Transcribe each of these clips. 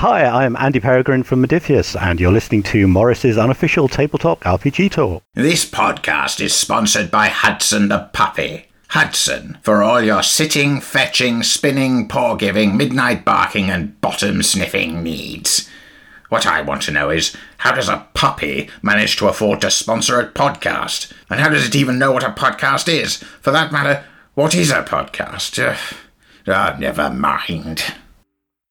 Hi, I'm Andy Peregrine from Modiphius, and you're listening to Morrus's unofficial tabletop RPG talk. This podcast is sponsored by Hudson the Puppy. Hudson, for all your sitting, fetching, spinning, paw giving, midnight barking, and bottom sniffing needs. What I want to know is how does a puppy manage to afford to sponsor a podcast? And how does it even know what a podcast is? For that matter, what is a podcast? Uh, ah, never mind.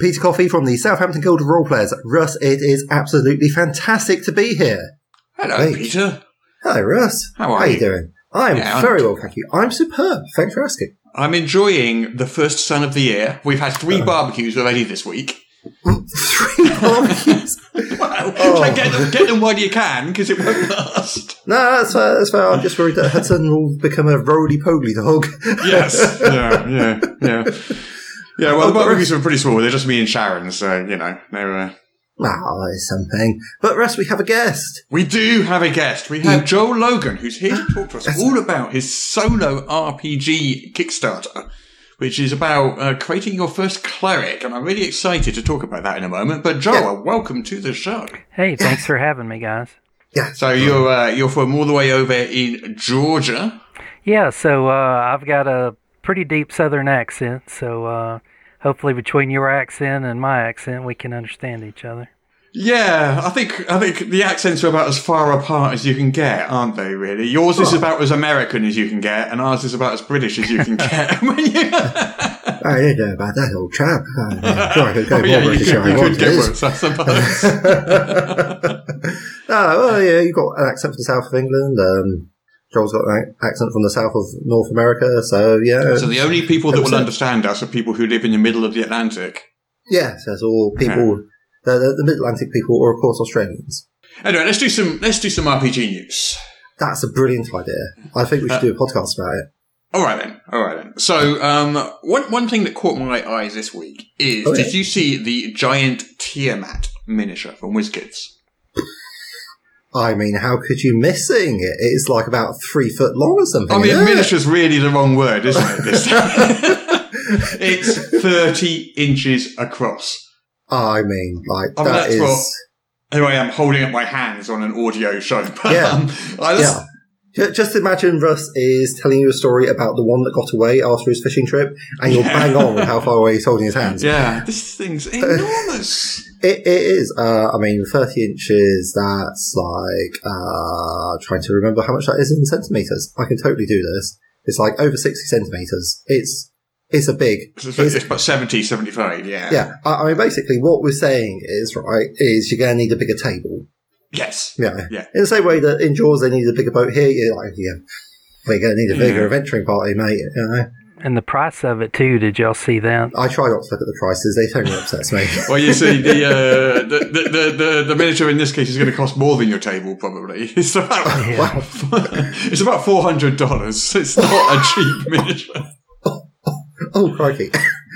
Peter Coffey from the Southampton Guild of Roleplayers. Russ, it is absolutely fantastic to be here. Hello. Peter. Hello, Russ. How are you? you? doing? I'm Yeah, I'm very well, thank you. I'm superb. Thanks for asking. I'm enjoying the first sun of the year. We've had Uh. three barbecues already this week. Three barbecues. Well, Oh. get them, get them while you can, because it won't last. no, that's fair. That's fair. I'm just worried that Hudson will become a roly-poly dog. Yes. yeah, yeah, yeah. Yeah, well, the Oh, but- barbecues are pretty small. They're just me and Sharon, so, you know, they're, uh, Ah, something. But Russ, we have a guest. We do have a guest. We have Joel Logan, who's here to talk to us all about his solo RPG Kickstarter, which is about uh, creating your first cleric. And I'm really excited to talk about that in a moment. But Joel, welcome to the show. Hey, thanks for having me, guys. Yeah. So you're uh, you're from all the way over in Georgia. Yeah, so uh, I've got a pretty deep Southern accent, so uh, hopefully between your accent and my accent, we can understand each other. Yeah, I think I think the accents are about as far apart as you can get, aren't they? Really, yours is about as American as you can get, and ours is about as British as you can get. When you- I don't know about that old chap. Oh, yeah. Sure, I could go Oh, more yeah, you could, you could get worse, I suppose. Ah, well, yeah, you've got an accent from the south of England. Um, Joel's got an accent from the south of North America. So, yeah. So the only people that will 100%. understand us are people who live in the middle of the Atlantic. Yes, there's all people, the, the, the Mid-Atlantic people, or of course Australians. Anyway, let's do some let's do some RPG news. That's a brilliant idea. I think we should do a podcast about it. All right then. All right then. So, um, one one thing that caught my eyes this week is: Oh, yeah. did you see the giant Tiamat miniature from WizKids? I mean, how could you miss seeing it? It's like about three foot long or something. I mean, isn't miniature's really the wrong word, isn't it? This it's thirty inches across. I mean, like I mean, that that's is. what- Here I am holding up my hands on an audio show. But, Yeah. um, I just, Yeah. Ju- Just imagine Russ is telling you a story about the one that got away after his fishing trip, and you're bang on with how far away he's holding his hands. Yeah, this thing's enormous. It, it is. Uh, I mean, 30 inches, that's like, uh, trying to remember how much that is in centimetres. I can totally do this. It's like over 60 centimetres. It's, it's a big, It's, it's- it's about 70, 75, yeah. yeah. I, I mean, basically what we're saying is, right, is you're going to need a bigger table. Yes. Yeah. Yeah. In the same way that in Jaws they need a bigger boat here, you're like, yeah, we're going to need a bigger Yeah. adventuring party, mate. You know? And the price of it, too, did y'all see that? I try not to look at the prices. They totally upsets me. Well, you see, the, uh, the, the, the, the, the miniature in this case is going to cost more than your table, probably. It's about, wow. it's about $400. It's not a cheap miniature. Oh, crikey.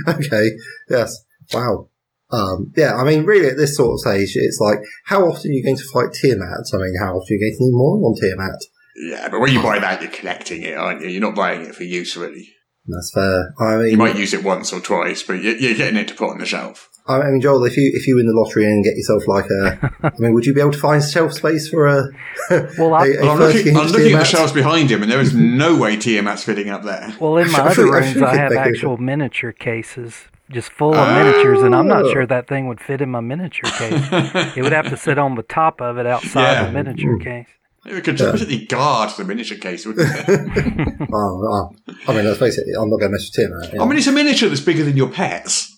okay. Yes. Wow. Um, yeah, I mean, really, at this sort of stage, it's like, how often are you going to fight Tiamat? I mean, how often are you going to need more than one Tiamat? Yeah, but when you buy that, you're collecting it, aren't you? You're not buying it for use, really. That's fair. I mean, You might use it once or twice, but you're, you're getting it to put on the shelf. I mean, Joel, if you if you win the lottery and get yourself like a, I mean, would you be able to find shelf space for a? Well, I- a, Well, I'm looking, I'm looking at the shelves behind him, and there is no way Tiamat's fitting up there. Well, in my other rooms, I have actual miniature cases just full of miniatures, and I'm not Oh. sure that thing would fit in my miniature case. it would have to sit on the top of it outside Yeah. the miniature hmm. case. It could basically guard the miniature case, wouldn't it? Oh, oh. I mean, let's face it, I'm not going to mess with Tiamat. you I mean, it's a miniature that's bigger than your pets.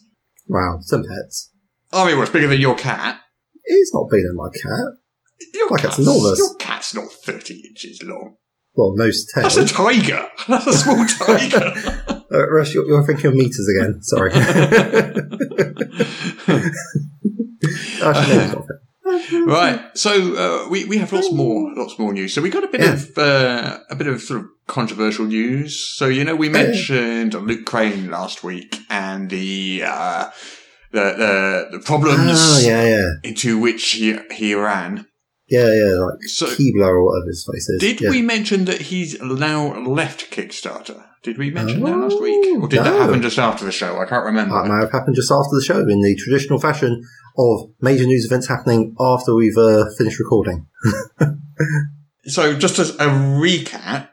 wow, some pets. I mean, well, it's bigger than your cat. It's not bigger than my cat. Your My cat's enormous. Your cat's not 30 inches long. Well, nose to tail. That's a tiger. That's a small tiger. Uh, Russ, you're, you're thinking of meters again. Sorry. Actually, no, it's right. So uh, we we have lots more lots more news. So we got a bit Yeah. of uh, a bit of sort of controversial news. So you know we mentioned Luke Crane last week and the uh, the, the the problems Oh, yeah, yeah. into which he he ran. Yeah, yeah, like So Keebler or whatever his face is. did yeah. we mention that he's now left Kickstarter? Did we mention that last week, or did that happen just after the show? I can't remember. That may have happened just after the show in the traditional fashion of major news events happening after we've uh, finished recording. So, just as a recap,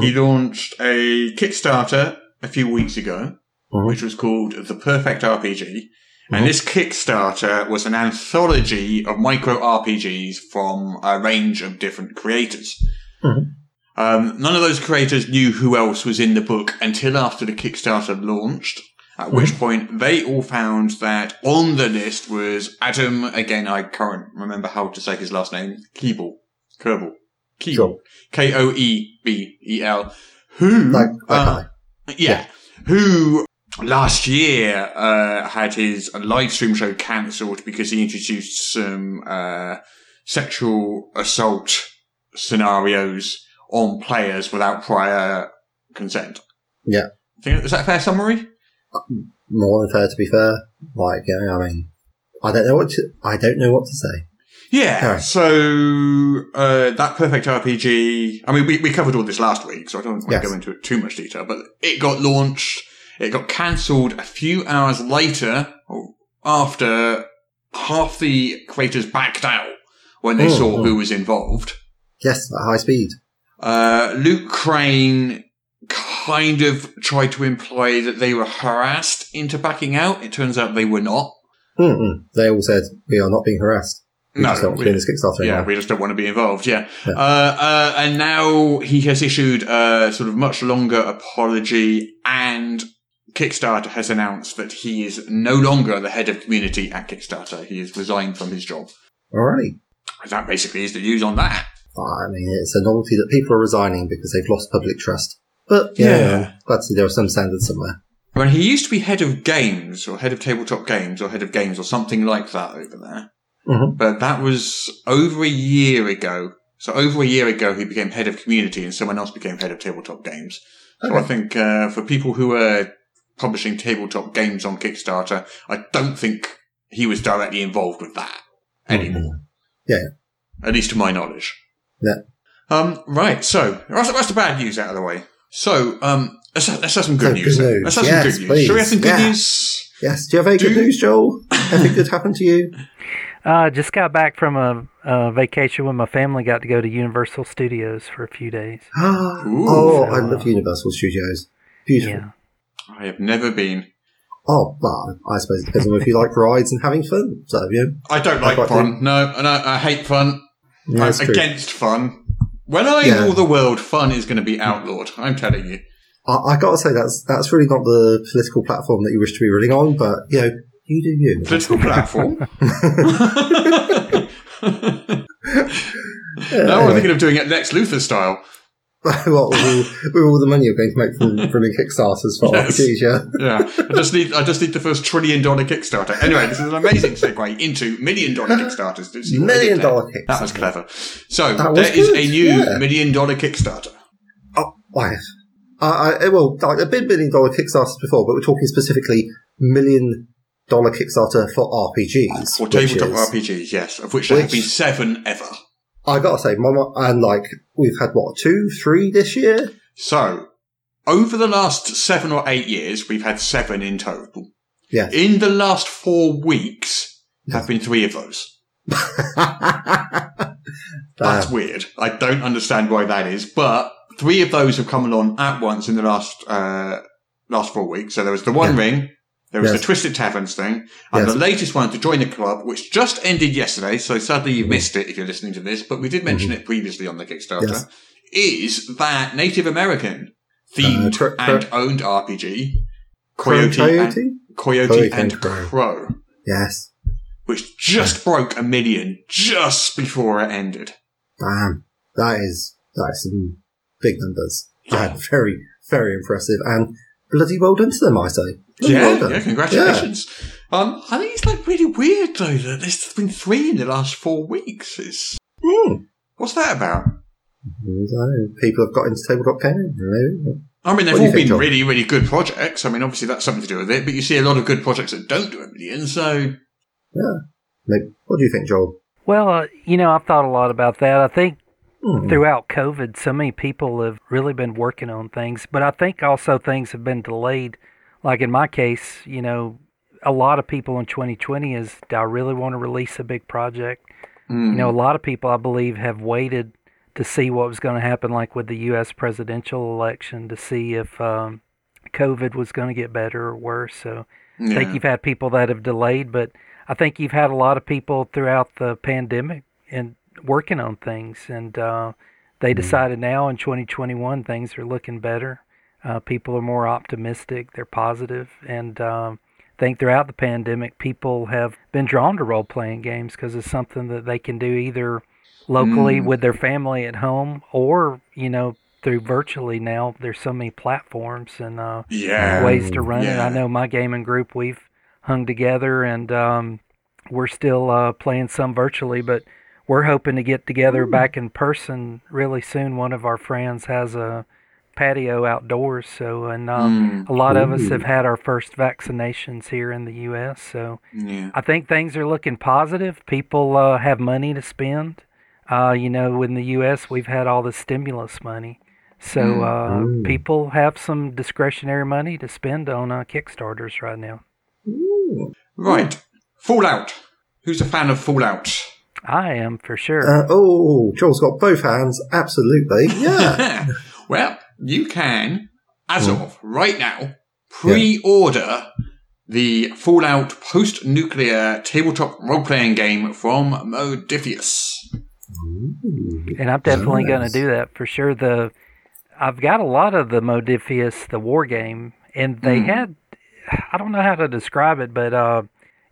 he launched a Kickstarter a few weeks ago, Mhm. which was called The Perfect RPG. And this Kickstarter was an anthology of micro RPGs from a range of different creators. Mhm. Um, none of those creators knew who else was in the book until after the Kickstarter launched. At which point they all found that on the list was Adam, again, I can't remember how to say his last name, Keeble. Kerbal. Keeble. Sure. K-O-E-B-E-L. Who, Like, uh, okay. yeah, who last year uh, had his live stream show cancelled because he introduced some uh, sexual assault scenarios on players without prior consent. Yeah. Think, is that a fair summary? More than fair, to be fair. Like, yeah, I mean, I don't know what to, I don't know what to say. Yeah. Alright. So uh, that perfect RPG. I mean, we, we covered all this last week, so I don't want to go into it too much detail. But it got launched. It got cancelled a few hours later, after half the creators backed out when they Mm, saw mm. who was involved. Yes, at high speed. Uh, Luke Crane kind of tried to imply that they were harassed into backing out. It turns out they were not. Mm-mm. They all said, we are not being harassed. We No, just don't want to this Kickstarter Yeah, anymore. we just don't want to be involved. Yeah. Yeah. Uh, uh, and now he has issued a sort of much longer apology and Kickstarter has announced that he is no longer the head of community at Kickstarter. He has resigned from his job. All right. That basically is the news on that. I mean, it's a novelty that people are resigning because they've lost public trust. But, yeah, Yeah. I'm glad to see there are some standards somewhere. I mean, he used to be head of games or head of tabletop games or head of games or something like that over there. Mhm. But that was over a year ago. So over a year ago, he became head of community and someone else became head of tabletop games. So I think uh, for people who are publishing tabletop games on Kickstarter, I don't think he was directly involved with that anymore. Yeah. At least to my knowledge. Yeah. Um, right, so that's, that's the bad news out of the way. So, um, let's, let's have some good So, news. good news. Let's have Yes, some good news. Shall we have some good Yeah. news? Yes. Do you have any Do- good news, Joel? Anything good happened to you? Uh, just got back from a, a vacation when my family. Got to go to Universal Studios for a few days. Ooh. oh, I love Universal Studios. Beautiful. Yeah. I have never been. Oh, well, I suppose it depends on if you like rides and having fun. So, yeah. I don't like quite fun. No, no, I hate fun. That's I'm against fun. When I Yeah. rule the world, fun is going to be outlawed. I'm telling you. I, I gotta say, that's that's really not the political platform that you wish to be ruling on, but, you know, you do you. Political platform. now I'm thinking of doing it Lex Luthor style. What, with all, all the money you're going to make from, from the Kickstarters for Yes. RPGs, yeah? Yeah, I just need I just need the first trillion dollar Kickstarter. Anyway, this is an amazing segue into million dollar Kickstarters. Did you see what I did Million dollar Kickstarter. That was clever. So That was there is good, a new yeah. million dollar Kickstarter. Oh, why? Uh, I, eh, I, well, a been million dollar Kickstarters before, but we're talking specifically million dollar Kickstarter for RPGs. Which tabletop RPGs, yes, of which there have been seven ever. I gotta say, Mama, and like, we've had what, two, three this year? So, over the last seven or eight years, we've had seven in total. Yes. In the last four weeks, have been three of those. That's weird. I don't understand why that is, but three of those have come along at once in the last uh, last four weeks. So there was the One Yeah. Ring, there was Yes. the Twisted Taverns thing, and Yes. the latest one to join the club, which just ended yesterday. So sadly Mm-hmm. you missed it if you're listening to this, but we did mention it previously on the Kickstarter. Yes. Is that Native American themed Uh, cr- cr- and owned RPG? Coyote, Coyote? and Coyote, Coyote and Crow. Crow, yes. which just broke a million just before it ended. Damn. That is, that is some big numbers. Yeah, very, very impressive. And bloody well done to them, I say. Bloody Yeah, well yeah, congratulations. Um, I think it's like really weird though that there's been three in the last four weeks. It's Hmm. what's that about? I don't know. People have got into tabletop gaming, maybe. I mean, they've What all think, been John? really, really good projects. I mean, obviously that's something to do with it, but you see a lot of good projects that don't do a million. So Yeah. What do you think, Joel? Well, uh, you know, I've thought a lot about that. I think Hmm. throughout COVID, so many people have really been working on things, but I think also things have been delayed. Like in my case, you know, a lot of people in 2020 is, do I really want to release a big project? You know, a lot of people, I believe, have waited to see what was going to happen, like with the U.S. presidential election, to see if um, COVID was going to get better or worse. So I think you've had people that have delayed, but I think you've had a lot of people throughout the pandemic and working on things, and uh, they decided now in 2021 things are looking better. Uh, people are more optimistic, they're positive, and um, I think throughout the pandemic, people have been drawn to role playing games because it's something that they can do either locally with their family at home or you know through virtually now. There's so many platforms and uh, yeah, ways to run it. I know my gaming group, we've hung together and um, we're still uh, playing some virtually, but we're hoping to get together back in person really soon. One of our friends has a patio outdoors, so and um, a lot of us have had our first vaccinations here in the U.S. So yeah. I think things are looking positive. People uh, have money to spend. Uh, you know, in the U.S., we've had all the stimulus money. So uh, people have some discretionary money to spend on uh, Kickstarters right now. Right, Fallout. Who's a fan of Fallout? I am for sure. Uh, oh, Joel's got both hands. Absolutely. Yeah. well, you can, as of right now, pre-order the Fallout post-nuclear tabletop role-playing game from Modiphius. and I'm definitely going to do that for sure. The I've got a lot of the Modiphius, the war game, and they had I don't know how to describe it, but uh,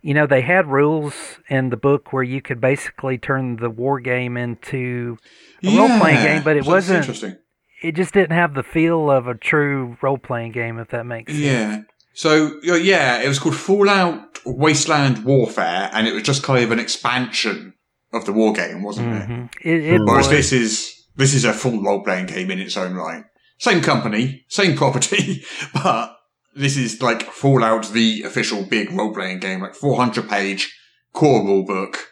you know they had rules in the book where you could basically turn the war game into a role playing game, but it so wasn't. interesting. It just didn't have the feel of a true role playing game, if that makes sense. Yeah. So yeah, it was called Fallout Wasteland Warfare, and it was just kind of an expansion of the war game, wasn't it? Mhm. It, it Whereas was. this is this is a full role playing game in its own right. Same company, same property, but this is like Fallout, the official big role playing game, like 400 page core rule book.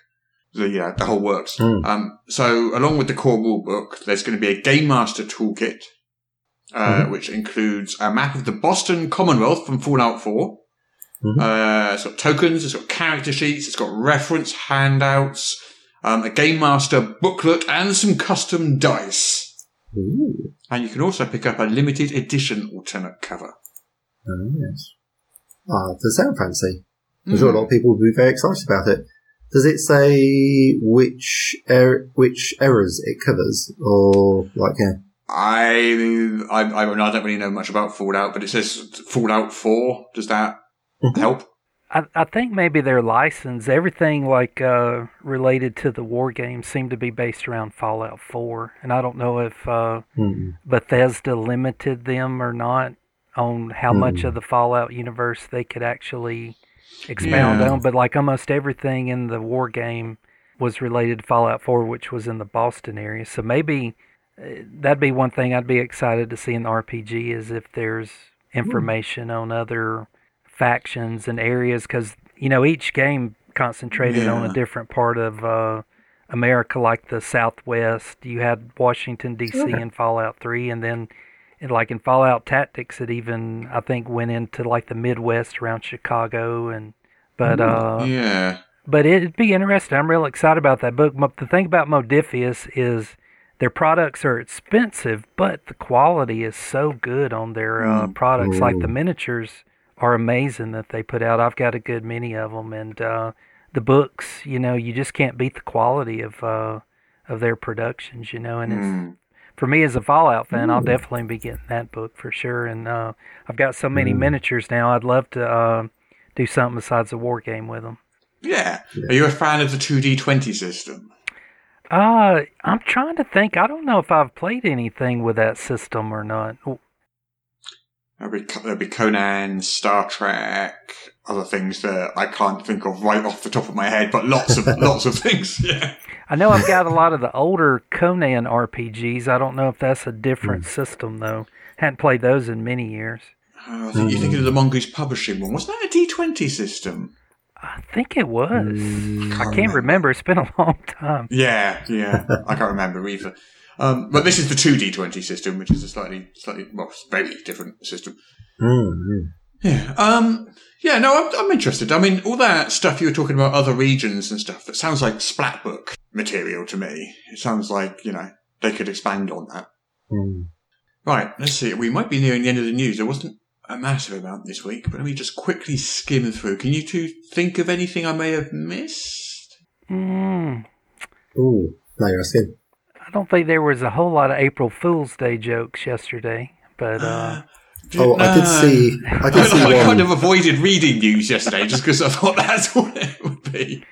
The yeah, the whole works. Hmm. Um, so along with the core rule book, there's going to be a game master toolkit, uh, which includes a map of the Boston Commonwealth from Fallout 4. Mhm. Uh, it's got tokens, it's got character sheets, it's got reference handouts, um, a game master booklet, and some custom dice. Ooh. And you can also pick up a limited edition alternate cover. Oh, yes. Ah, does sound fancy. I'm sure a lot of people will be very excited about it. Does it say which er- which errors it covers, or like yeah? I, I, I, don't really know much about Fallout, but it says Fallout 4. Does that help? I, I think maybe their license, everything like uh, related to the war game, seemed to be based around Fallout 4. And I don't know if uh. Bethesda limited them or not on how much of the Fallout universe they could actually expound Yeah. on. But like almost everything in the war game was related to Fallout 4, which was in the Boston area. So maybe uh, that'd be one thing I'd be excited to see in the RPG is if there's information on other factions and areas because you know each game concentrated on a different part of uh, America, like the Southwest. You had Washington D.C. in Fallout Three, and then like in Fallout Tactics, it even I think went into like the Midwest around Chicago and. But uh, yeah. but it'd be interesting. I'm real excited about that book. The thing about Modiphius is their products are expensive, but the quality is so good on their uh, products. Like the miniatures are amazing that they put out. I've got a good many of them, and uh, the books. You know, you just can't beat the quality of uh, of their productions. You know, and it's for me as a Fallout fan, I'll definitely be getting that book for sure. And uh, I've got so many miniatures now. I'd love to uh, do something besides a war game with them. Yeah. Are you a fan of the 2D20 system? Uh, I'm trying to think. I don't know if I've played anything with that system or not. There'll be, there'll be Conan, Star Trek, other things that I can't think of right off the top of my head, but lots of lots of things. Yeah. I know I've got a lot of the older Conan RPGs. I don't know if that's a different system though. Hadn't played those in many years. Oh, I think you're thinking of the Mongoose Publishing one. Wasn't that a D20 system? I think it was. I can't remember. It's been a long time. Yeah, yeah. I can't remember either. Um, but this is the 2D20 system, which is a slightly, slightly, well, very different system. Mm-hmm. Yeah. Um, yeah, no, I'm, I'm interested. I mean, all that stuff you were talking about, other regions and stuff, that sounds like Splatbook material to me. It sounds like, you know, they could expand on that. Mm. Right, let's see. We might be nearing the end of the news. There wasn't a massive amount this week, but let me just quickly skim through. Can you two think of anything I may have missed? Mm, Ooh, now you're asking. I don't think there was a whole lot of April Fool's Day jokes yesterday, but uh, Oh, I did see. I did see I one. kind of avoided reading news yesterday just because I thought that's what it would be.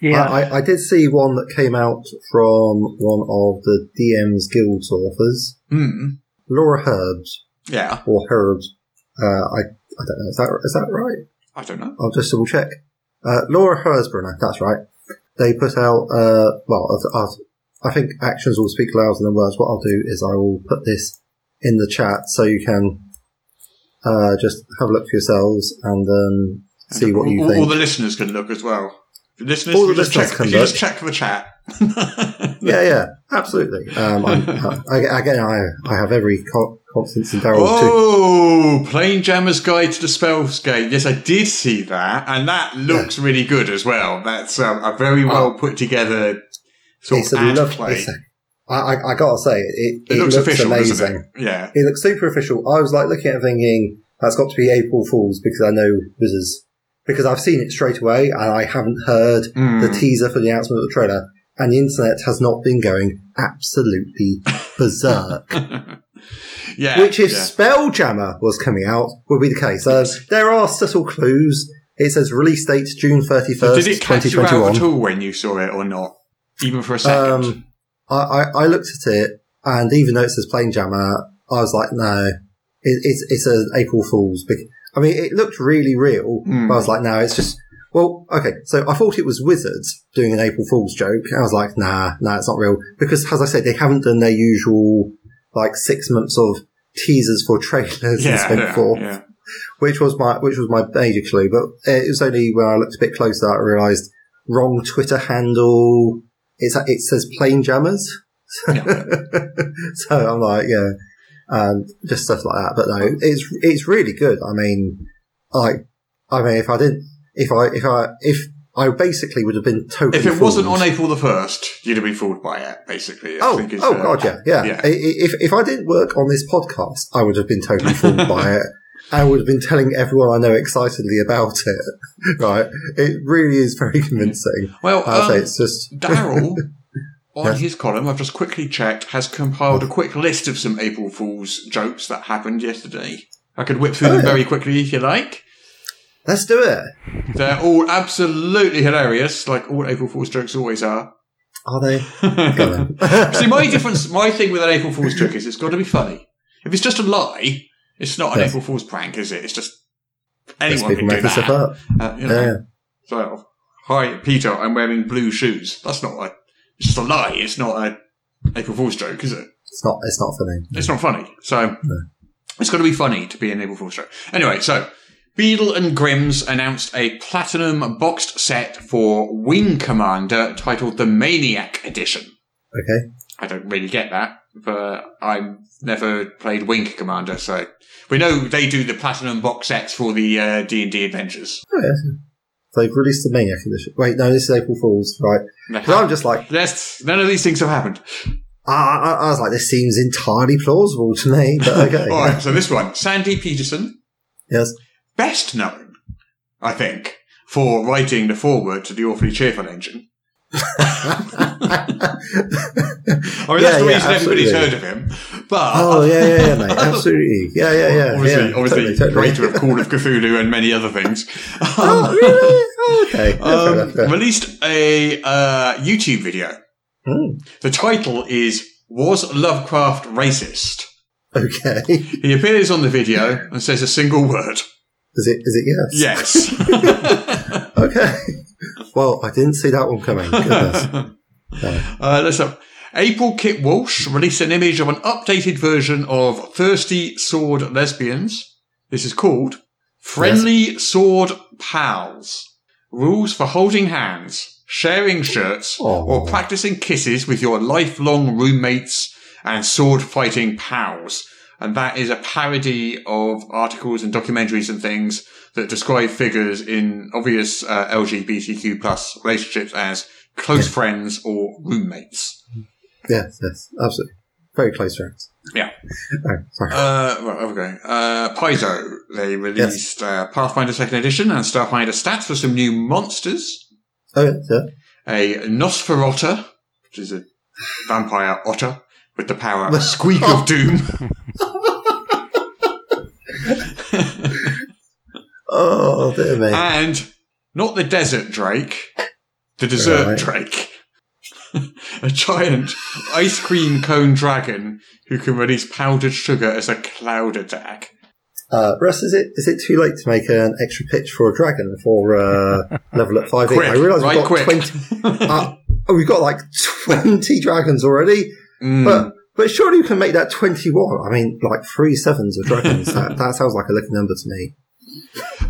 yeah, I, I, I did see one that came out from one of the DM's Guild's authors, Hmm. Laura Herbs Yeah, or Herbs. Uh, I I don't know. Is that is that right? I don't know. I'll just double check. Uh, Laura Hirsbrunner, that's right. They put out, uh, well, I, I, I think actions will speak louder than words. What I'll do is I will put this in the chat so you can uh, just have a look for yourselves and um, see what you all, all the listeners can look as well. The listeners, All the listeners check, can you just check the chat. yeah, yeah, absolutely. Um, I'm, I, again, I, I have every co- confidence in Daryl too. Oh, Plain Jammer's Guide to the Spells Spellscape. Yes, I did see that, and that looks really good as well. That's um, a very well put together sort Oh. It's of ad love. play. It's a, I, I, I gotta say, it, It, it, looks, looks, official, amazing. it? Yeah. It looks super official. I was like looking at it thinking that's got to be April Fools because I know Wizards because I've seen it straight away and I haven't heard Mm. the teaser for the announcement of the trailer and the internet has not been going absolutely berserk. yeah. Which if yeah. Spelljammer was coming out would be the case. Uh, there are subtle clues. It says release date June thirty first. So did it catch you out at all when you saw it or not? Even for a second? Um, I, I, I looked at it, and even though it says plain jammer, I was like, no, it, it's it's an April Fool's. I mean, it looked really real, Hmm. but I was like, no, it's just. Well, okay, so I thought it was Wizards doing an April Fool's joke. I was like, nah, nah, it's not real. Because, as I said, they haven't done their usual, like, six months of teasers for trailers and yeah, yeah, yeah. which was my which was my major clue. But it was only when I looked a bit closer that I realised wrong Twitter handle. It's it says plane jammers, Yeah. so I'm like, yeah, um, just stuff like that. But no, it's it's really good. I mean, I, I mean, if I didn't, if I if I if I basically would have been totally. If it wasn't on April the 1st, you'd have been fooled by it, basically. I Oh, oh uh, god, yeah, yeah. yeah. I- i- If if I didn't work on this podcast, I would have been totally fooled by it. I would have been telling everyone I know excitedly about it. Right? It really is very convincing. Well, I'll say um, it's just Daryl, on Yeah. his column, I've just quickly checked, has compiled a quick list of some April Fool's jokes that happened yesterday. I could whip through Oh, them yeah. very quickly if you like. let's do it. They're all absolutely hilarious, like all April Fool's jokes always are. Are they? See, my difference, my thing with an April Fool's joke is it's got to be funny. If it's just a lie, it's not an Yeah. April Fool's prank, is it? It's just anyone can do that. up. Uh, you know. Yeah. So, hi, Peter, I'm wearing blue shoes. That's not a, it's just a lie. It's not a April Fool's joke, is it? It's not. It's not funny. It's not funny. So, it's got to be funny to be an April Fool's joke. Anyway, so, Beadle and Grimm's announced a platinum boxed set for Wing Commander titled the Maniac Edition. Okay. I don't really get that, but I've never played Wing Commander, so we know they do the platinum box sets for the uh, D&D adventures. Oh, yeah. They've released the Maniac edition. Wait, no, this is April Fools, right? I'm just like, Yes, none of these things have happened. I, I, I was like, this seems entirely plausible to me, but okay. All right, so this one, Sandy Petersen, Yes. best known, I think, for writing the foreword to the Awfully Cheerful Engine. I mean, that's the yeah, reason everybody's heard of him. But Oh yeah, yeah, yeah, mate. Absolutely. Yeah, yeah, yeah. obviously, yeah. obviously, Totally, totally. creator of Call of Cthulhu and many other things. Oh, really? Oh, okay. Um, enough, yeah. released a uh, YouTube video. Hmm. The title is "Was Lovecraft Racist?" Okay. He appears on the video and says a single word. Is it? Is it yes? Yes. Okay. Well, I didn't see that one coming. Goodness. Uh, let's April Kit Walsh released an image of an updated version of Thirsty Sword Lesbians. This is called Friendly Sword Pals. Rules for holding hands, sharing shirts, Aw. or practicing kisses with your lifelong roommates and sword fighting pals. And that is a parody of articles and documentaries and things that describe figures in obvious uh, LGBTQ plus relationships as close friends or roommates. Yes, yes, absolutely. Very close friends. Yeah. Oh, sorry. Uh, right, okay. Uh, Paizo, they released uh, Pathfinder Second Edition and Starfinder stats for some new monsters. oh, yeah, yeah. A Nosferotter, which is a vampire otter with the power of the Squeak of Doom. Oh, dear me. and not the Desert Drake, the Dessert Right. Drake. a giant ice cream cone dragon who can release powdered sugar as a cloud attack. Uh, Russ, is it is it too late to make an extra pitch for a dragon for uh, level at five? Quick, I realise right we've got quick. twenty. uh, oh, we've got like twenty dragons already, Mm. but but surely you can make that twenty-one. I mean, like three sevens of dragons. that, that sounds like a lucky number to me.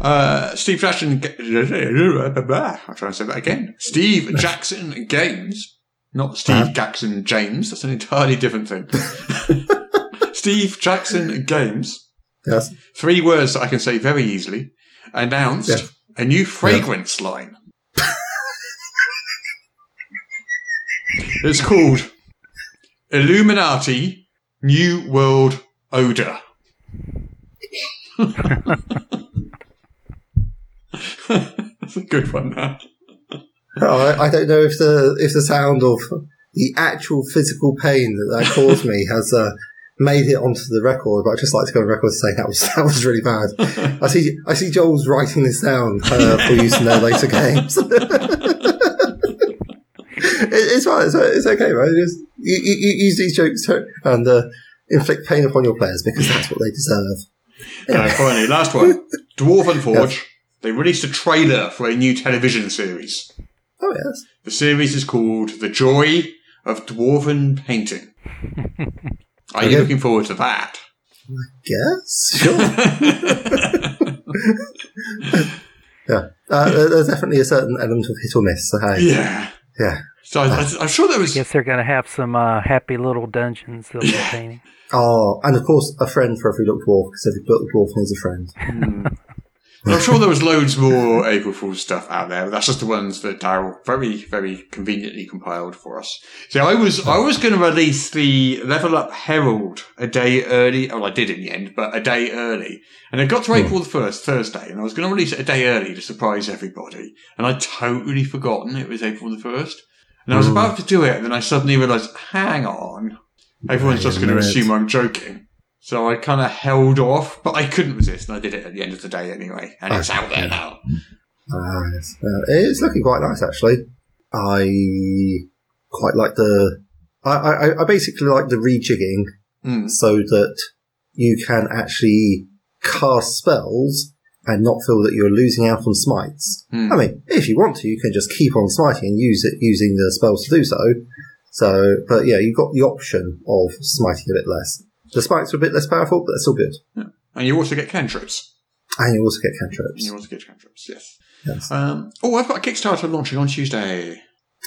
Uh, Steve Jackson. I'll try and say that again. Steve Jackson Games, not Steve? Jackson James. That's an entirely different thing. Steve Jackson Games. Yes. Three words that I can say very easily. Announced Yeah. a new fragrance line. it's called Illuminati New World Odor. That's a good one. That. Oh, I, I don't know if the if the sound of the actual physical pain that that caused me has uh, made it onto the record, but I'd just like to go on record saying that was that was really bad. I see I see Joel's writing this down uh, for use in their later games. it, it's fine. It's, it's okay, right? Just, you, you, you use these jokes to, and uh, inflict pain upon your players because that's what they deserve. Uh, finally, last one. Dwarven Forge. They released a trailer for a new television series. Oh yes. The series is called The Joy of Dwarven Painting. Are you looking forward to that? I guess sure. yeah, uh, there's definitely a certain element of hit or miss. So hey, Yeah. yeah. So I, I, I'm sure there was. I guess they're going to have some uh, happy little dungeons they'll be painting. Oh, and of course, a friend for every little dwarf because every little dwarf needs a friend. I'm sure there was loads more April Fool's stuff out there, but that's just the ones that Daryl very, very conveniently compiled for us. So I was, I was going to release the Level Up Herald a day early. Well, I did in the end, but a day early. And it got to April the 1st, Thursday, and I was going to release it a day early to surprise everybody. And I'd totally forgotten it was April the 1st. And I was about to do it, and then I suddenly realised, hang on. Everyone's just going to assume I'm joking. So I kind of held off, but I couldn't resist, and I did it at the end of the day anyway, and it's out there now. Yes. Uh, it's looking quite nice actually. I quite like the. I, I, I basically like the rejigging Mm. so that you can actually cast spells and not feel that you're losing out on smites. Hmm. I mean, if you want to, you can just keep on smiting and use it using the spells to do so. So, but yeah, you've got the option of smiting a bit less. The spikes are a bit less powerful, but they're still good. And you also get cantrips. And you also get And cantrips. you also get cantrips, yes. Yes. Um, oh, I've got a Kickstarter launching on Tuesday.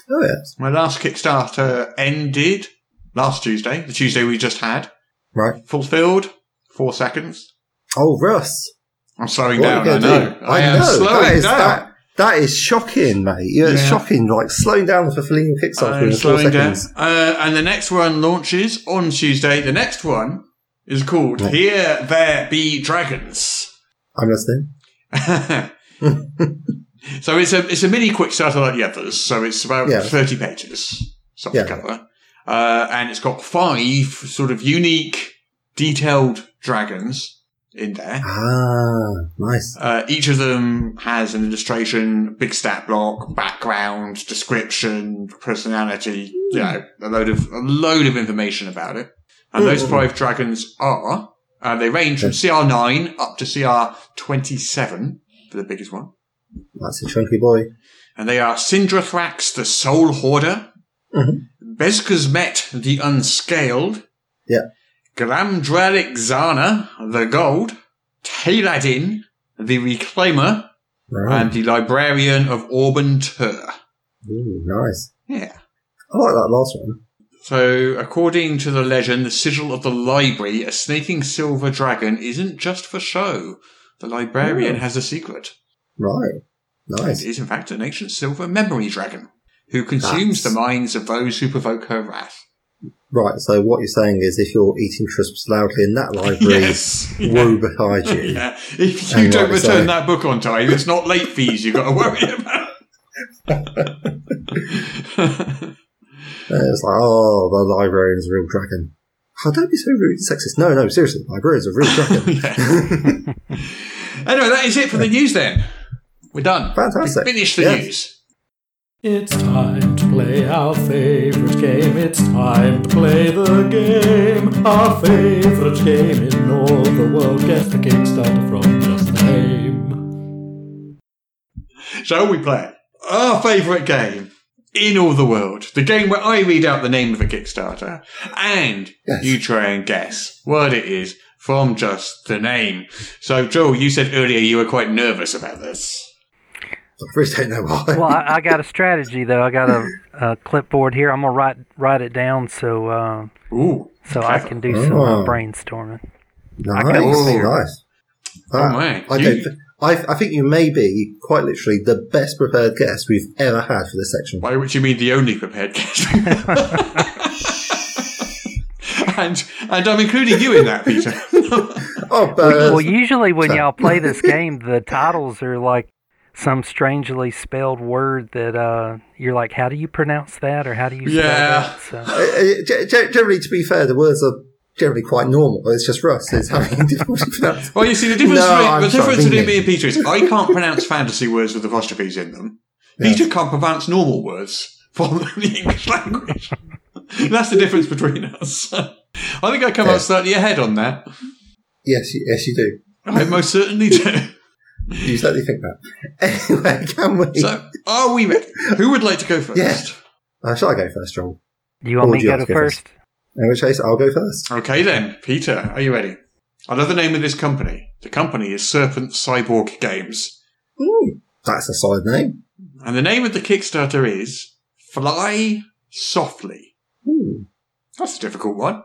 Oh yes. My last Kickstarter ended last Tuesday, the Tuesday we just had. Right. Fulfilled, four seconds. Oh, Russ. I'm slowing What down, I know. Do? I, I, am know. slowing down. That, that is shocking, mate. Yeah, it's shocking. Like slowing down and fulfilling your Kickstarter I'm in four slowing down. Uh, and the next one launches on Tuesday. The next one is called Here There Be Dragons. I'm listening. so it's a it's a mini quick starter like the others. So it's about Yeah. thirty pages, soft Yeah. cover, uh, and it's got five sort of unique, detailed dragons in there. Ah, nice. Uh, each of them has an illustration, big stat block, background, description, personality. You know, a load of a load of information about it. And those five dragons are, uh, they range from CR9 up to CR27 for the biggest one. That's a chunky boy. And they are Sindrathrax, the Soul Hoarder, Mhm. Bezkazmet, the Unscaled, Yeah. Gramdralic Zana, the Gold, Taladin, the Reclaimer, Right. and the Librarian of Auburn Tur. Ooh, nice. Yeah. I like that last one. So, according to the legend, the sigil of the library, a sneaking silver dragon, isn't just for show. The librarian Ooh. has a secret. Right. Nice. It is, in fact, an ancient silver memory dragon who consumes the minds of those who provoke her wrath. Right, so what you're saying is if you're eating crisps loudly in that library, Yes. woe betide you. Yeah. If you And don't rightly return so. that book on time, it's not late fees you've got to worry about. It's like, oh, the librarian's a real dragon. Oh, don't be so rude and sexist. No, no, seriously, the librarian's a real dragon. anyway, that is it for the news then. We're done. Fantastic. We finished the Yes. news. It's time to play our favorite game. It's time to play the game. Our favorite game in all the world. Guess the Kickstarter from just the name. Shall we play our favourite game in all the world? The game where I read out the name of a Kickstarter and Yes. you try and guess what it is from just the name. So, Joel, you said earlier you were quite nervous about this. I really don't know why. Well, I, I got a strategy though. I got a, a clipboard here. I'm gonna write write it down so uh, Ooh. so I can do some uh, Oh. brainstorming. nice, Ooh. nice. Oh, Ah, man. I, You- don't, I, I think you may be, quite literally, the best prepared guest we've ever had for this section. By which you mean the only prepared guest. and and I'm including you in that, Peter. Oh, but, Well, usually when so- y'all play this game, the titles are like some strangely spelled word that uh, you're like, how do you pronounce that, or how do you spell Yeah. that? So, Uh, uh, ge- ge- generally, to be fair, the words are generally quite normal. It's just Russ is having difficulty pronouncing. well, you see, the difference, No, between, the difference between me. me and Peter is I can't pronounce fantasy words with apostrophes in them. Peter can't pronounce normal words from the English language. That's the difference between us. I think I come Yeah. out slightly ahead on that. Yes, yes, you do. I most certainly do. You certainly think that. Anyway, can we? So, are we ready? Who would like to go first? Yes. Uh, shall I go first, Joel? do you want Or me to you go like to to go first? In which case, I'll go first. Okay then, Peter, are you ready? I know the name of this company. The company is Serpent Cyborg Games. Ooh, that's a solid name. And the name of the Kickstarter is Fly Softly. Ooh. That's a difficult one.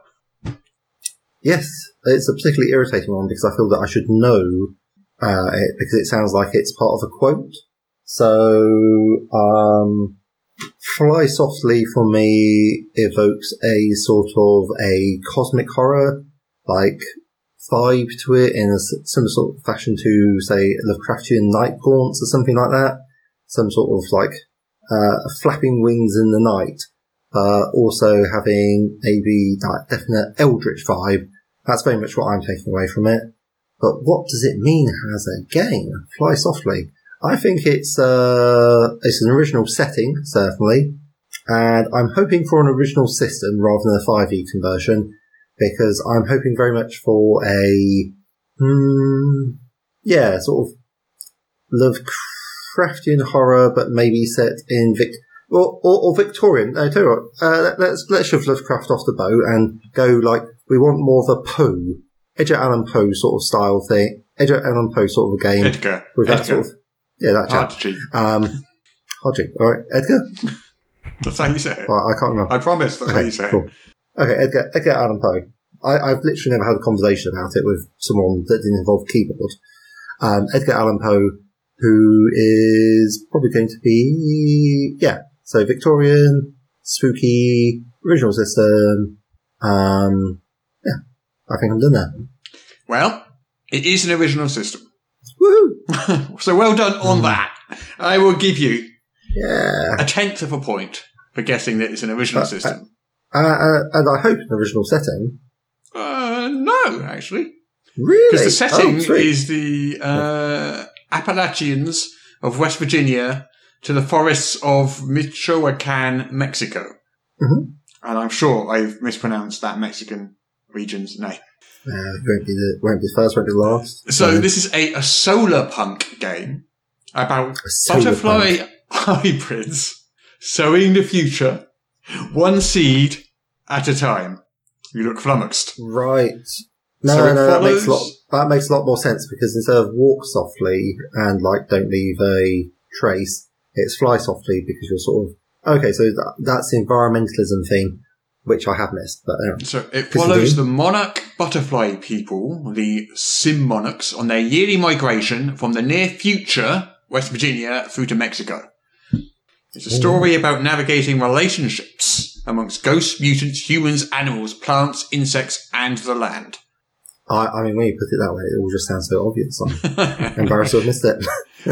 Yes, it's a particularly irritating one because I feel that I should know uh, it because it sounds like it's part of a quote. So, um, Fly Softly for me evokes a sort of a cosmic horror, like, vibe to it in a similar sort of fashion to, say, Lovecraftian night haunts or something like that. Some sort of like, uh, flapping wings in the night. Also having maybe that definite eldritch vibe. That's very much what I'm taking away from it. But what does it mean as a game? Fly softly. I think it's uh, it's an original setting, certainly, and I'm hoping for an original system rather than a 5e conversion because I'm hoping very much for a hmm, yeah, sort of Lovecraftian horror, but maybe set in Vic or, or, or Victorian. No, tell you what, uh, let's let's shove Lovecraft off the boat and go like we want more of a Poe, Edgar Allan Poe sort of style thing, Edgar Allan Poe sort of a game Edgar. with that Edgar. sort of yeah that chap. cheat. Um, Hodgie, all right, Edgar. That's how you say it. Right, I can't remember. I promise that's how you Okay, say it. Okay, Edgar, Edgar Allan Poe. I, I've literally never had a conversation about it with someone that didn't involve keyboard. Um, Edgar Allan Poe, who is probably going to be, yeah, so Victorian, spooky, original system. Um, I think I'm done there. Well, it is an original system. Woo! so well done on that. I will give you Yeah. a tenth of a point for guessing that it's an original Uh, system. Uh, uh, and I hope an original setting. Uh, no, actually. Really? Because the setting Oh, is the uh, Appalachians of West Virginia to the forests of Michoacan, Mexico. Mhm. And I'm sure I've mispronounced that Mexican regions. No. Uh, won't be the won't be first, won't be last. So this is a, a solar punk game about butterfly hybrids sowing the future, one seed at a time. You look flummoxed. right. No, So it no, that makes a lot. That makes a lot more sense because instead of walk softly and like don't leave a trace, it's fly softly because you're sort of okay. So that, that's the environmentalism thing, which I have missed. But uh, So it follows the monarch butterfly people, the sim monarchs, on their yearly migration from the near future West Virginia through to Mexico. It's a story about navigating relationships amongst ghosts, mutants, humans, animals, plants, insects, and the land. I, I mean, when you put it that way, it all just sounds so obvious. I'm embarrassed to have missed it.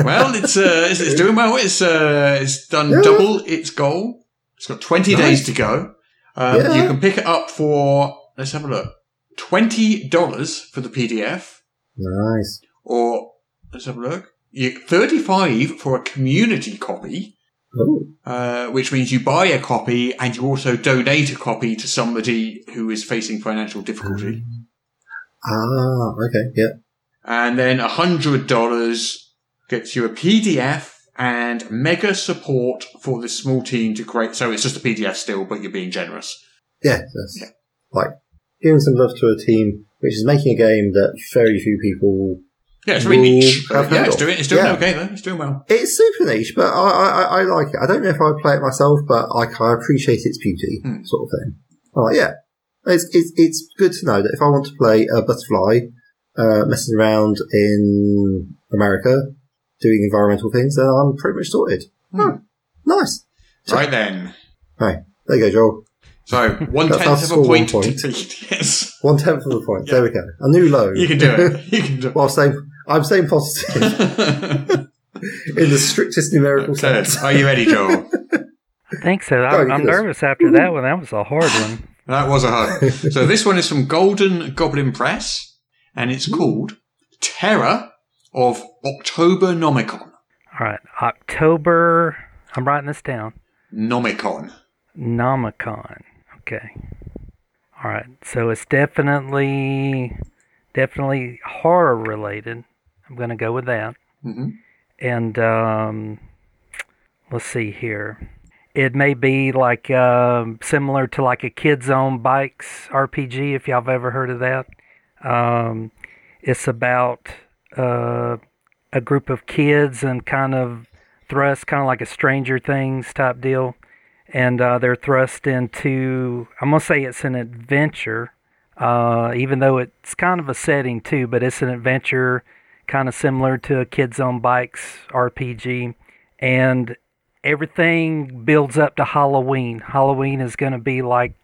well, it's, uh, it's it's doing well. It's uh, it's done Yeah. double its goal. It's got twenty Nice. days to go. Um, Yeah. You can pick it up for let's have a look. Twenty dollars for the PDF, nice. or let's have a look. You thirty-five for a community copy, uh, which means you buy a copy and you also donate a copy to somebody who is facing financial difficulty. ah, okay, yeah. And then hundred dollars gets you a PDF and mega support for this small team to create. So it's just a PDF still, but you're being generous. Yeah, Yeah. like giving some love to a team which is making a game that very few people. Yeah, it's Will niche. yeah, it's doing it's doing Yeah. okay though. It's doing well. It's super niche, but I, I, I- like it. I don't know if I would play it myself, but I, I appreciate its beauty, Hmm. sort of thing. Like, yeah, it's, it's it's good to know that if I want to play a butterfly uh, messing around in America doing environmental things, then I'm pretty much sorted. Hmm. Oh, nice. Right then. Right, there you go, Joel. So one That's tenth our of a score, point, one point. beat. Yes, One tenth of a point. There we go. A new low. you can do it. You can do it. While staying, I'm staying positive in the strictest numerical Ted, sense. are you ready, Joel? I think so. I'm, you I'm nervous after that one. That was a hard one. That was a hard. So this one is from Golden Goblin Press, and it's called Terror of October Nomicon. All right, October. I'm writing this down. Nomicon. Nomicon. Okay. All right. So it's definitely, definitely horror related. I'm gonna go with that. hmm And um, let's see here. It may be like um, similar to like a Kids on Bikes RPG, if y'all have ever heard of that. Um, it's about uh, a group of kids and kind of thrust, kind of like a Stranger Things type deal. And uh, they're thrust into, I'm going to say it's an adventure, uh, even though it's kind of a setting too, but it's an adventure kind of similar to a Kids on Bikes RPG. And everything builds up to Halloween. Halloween is going to be like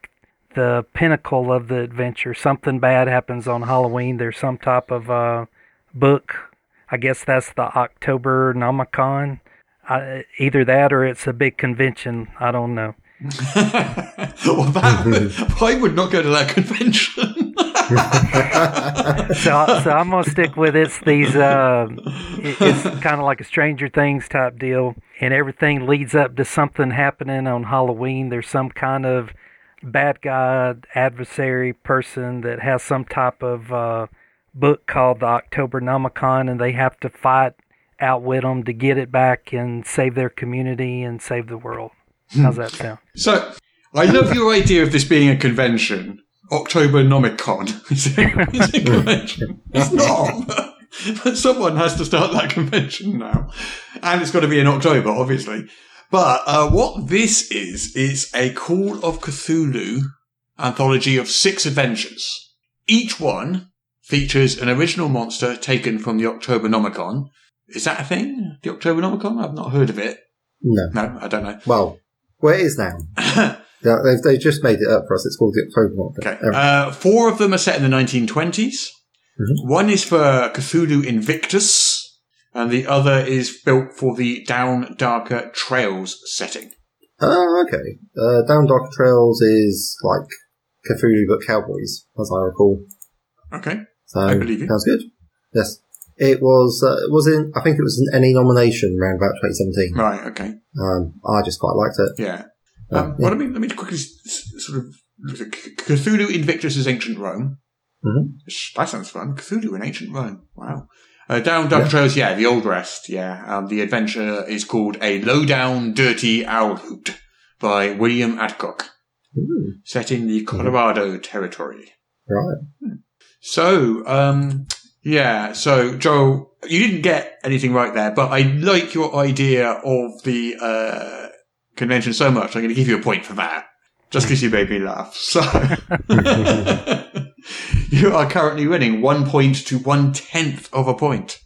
the pinnacle of the adventure. Something bad happens on Halloween. There's some type of uh, book. I guess that's the October Nomicon. I, either that or it's a big convention. I don't know. well, that, I would not go to that convention. So, so I'm gonna stick with it's these. Uh, it's kind of like a Stranger Things type deal, and everything leads up to something happening on Halloween. There's some kind of bad guy, adversary person that has some type of uh, book called the October Nomicon, and they have to fight, outwit them to get it back and save their community and save the world. How's that sound? so, I love your idea of this being a convention. October Nomicon. It's a, a convention. It's not. But someone has to start that convention now. And it's got to be in October, obviously. But uh, what this is, is a Call of Cthulhu anthology of six adventures. Each one features an original monster taken from the October Nomicon. Is that a thing? The October Nomicon? I've not heard of it. No. No, I don't know. Well, where it is now. Yeah, they've, they've just made it up for us. It's called the October one. Okay. Um, Uh, four of them are set in the 1920s. Mhm. One is for Cthulhu Invictus, and the other is built for the Down Darker Trails setting. oh, okay. Uh, Down Darker Trails is like Cthulhu but Cowboys, as I recall. Okay. So I believe you. sounds good. Yes, it was. Uh, it was in. I think it was an ENnie nomination around about 2017. Right. Okay. Um, I just quite liked it. Yeah. Um, yeah. Well, let me let me quickly sort of Cthulhu Invictus' is Ancient Rome. Mhm. That sounds fun. Cthulhu in Ancient Rome. Wow. Uh, down Dark Trails, yeah, the Old West, yeah. Um, the adventure is called A Lowdown Dirty Owl Hoot by William Adcock, Ooh, set in the Colorado Territory. right. So, um, yeah, so Joel, you didn't get anything right there, but I like your idea of the, uh, convention so much, I'm going to give you a point for that. Just because you made me laugh. So, you are currently winning one point to one tenth of a point.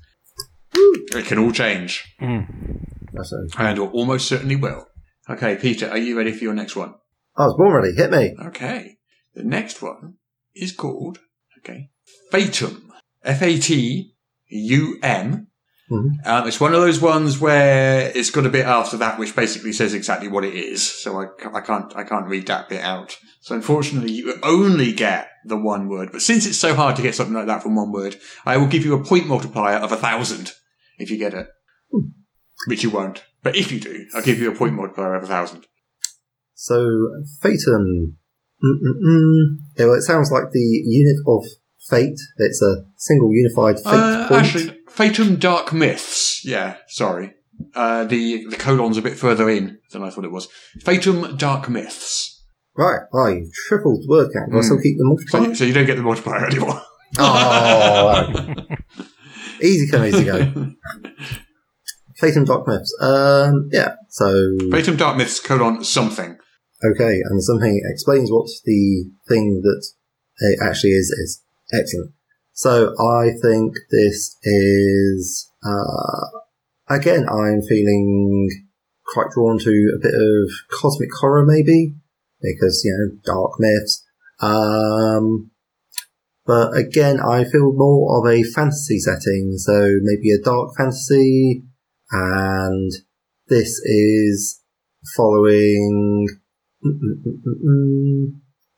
It can all change, That's it. and it almost certainly will. Okay, Peter, are you ready for your next one? I was born ready. Hit me. Okay. The next one is called, okay, Fatum. F-A-T-U-M. Mhm. Um, it's one of those ones where it's got a bit after that which basically says exactly what it is. So I, I can't, I can't read that bit out. So unfortunately you only get the one word. But since it's so hard to get something like that from one word, I will give you a point multiplier of a thousand if you get it. Which you won't. But if you do, I'll give you a point multiplier of a thousand. So, Fatum. Mm-mm-mm. Yeah, well, it sounds like the unit of fate. It's a single unified fate Uh, point. actually, Fatum Dark Myths. Yeah, sorry. Uh, the the colon's a bit further in than I thought it was. Fatum Dark Myths. Right. Well, you've tripled the word count. Do I still keep the So, multiplier? you- so you don't get the multiplier anymore. Oh, easy come, easy go. Fatum Dark Myths. Um, yeah. So, Fatum Dark Myths colon something. Okay, and something explains what the thing that it actually is is excellent. So, I think this is uh, again. I'm feeling quite drawn to a bit of cosmic horror, maybe because you know dark myths. Um, but again, I feel more of a fantasy setting, so maybe a dark fantasy, and this is following.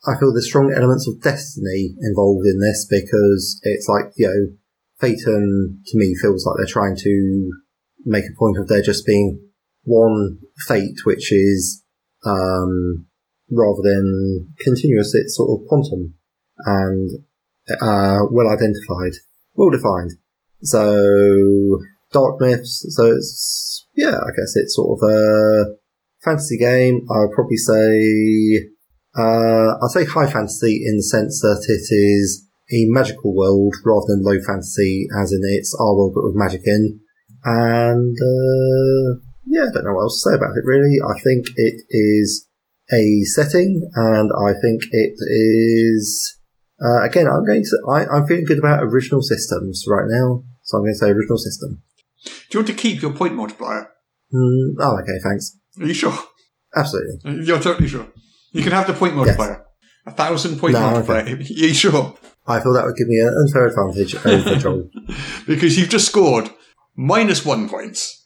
I feel there's strong elements of destiny involved in this because it's like, you know, Fatum to me feels like they're trying to make a point of there just being one fate, which is, um, rather than continuous, it's sort of quantum and, uh, well identified, well defined. So, dark myths, so it's, yeah, I guess it's sort of a fantasy game. I'll probably say, uh, I'll say high fantasy in the sense that it is a magical world rather than low fantasy, as in it's our world but with magic in. And, uh, yeah, I don't know what else to say about it really. I think it is a setting and I think it is, uh, again, I'm going to, I, I'm feeling good about original systems right now. So I'm going to say original system. Do you want to keep your point multiplier? Mm, oh, okay, thanks. Are you sure? Absolutely. You're totally sure. You can have the point multiplier. A thousand point No, multiplier. Are you sure? I feel that would give me an unfair advantage over Joel. Because you've just scored minus one points.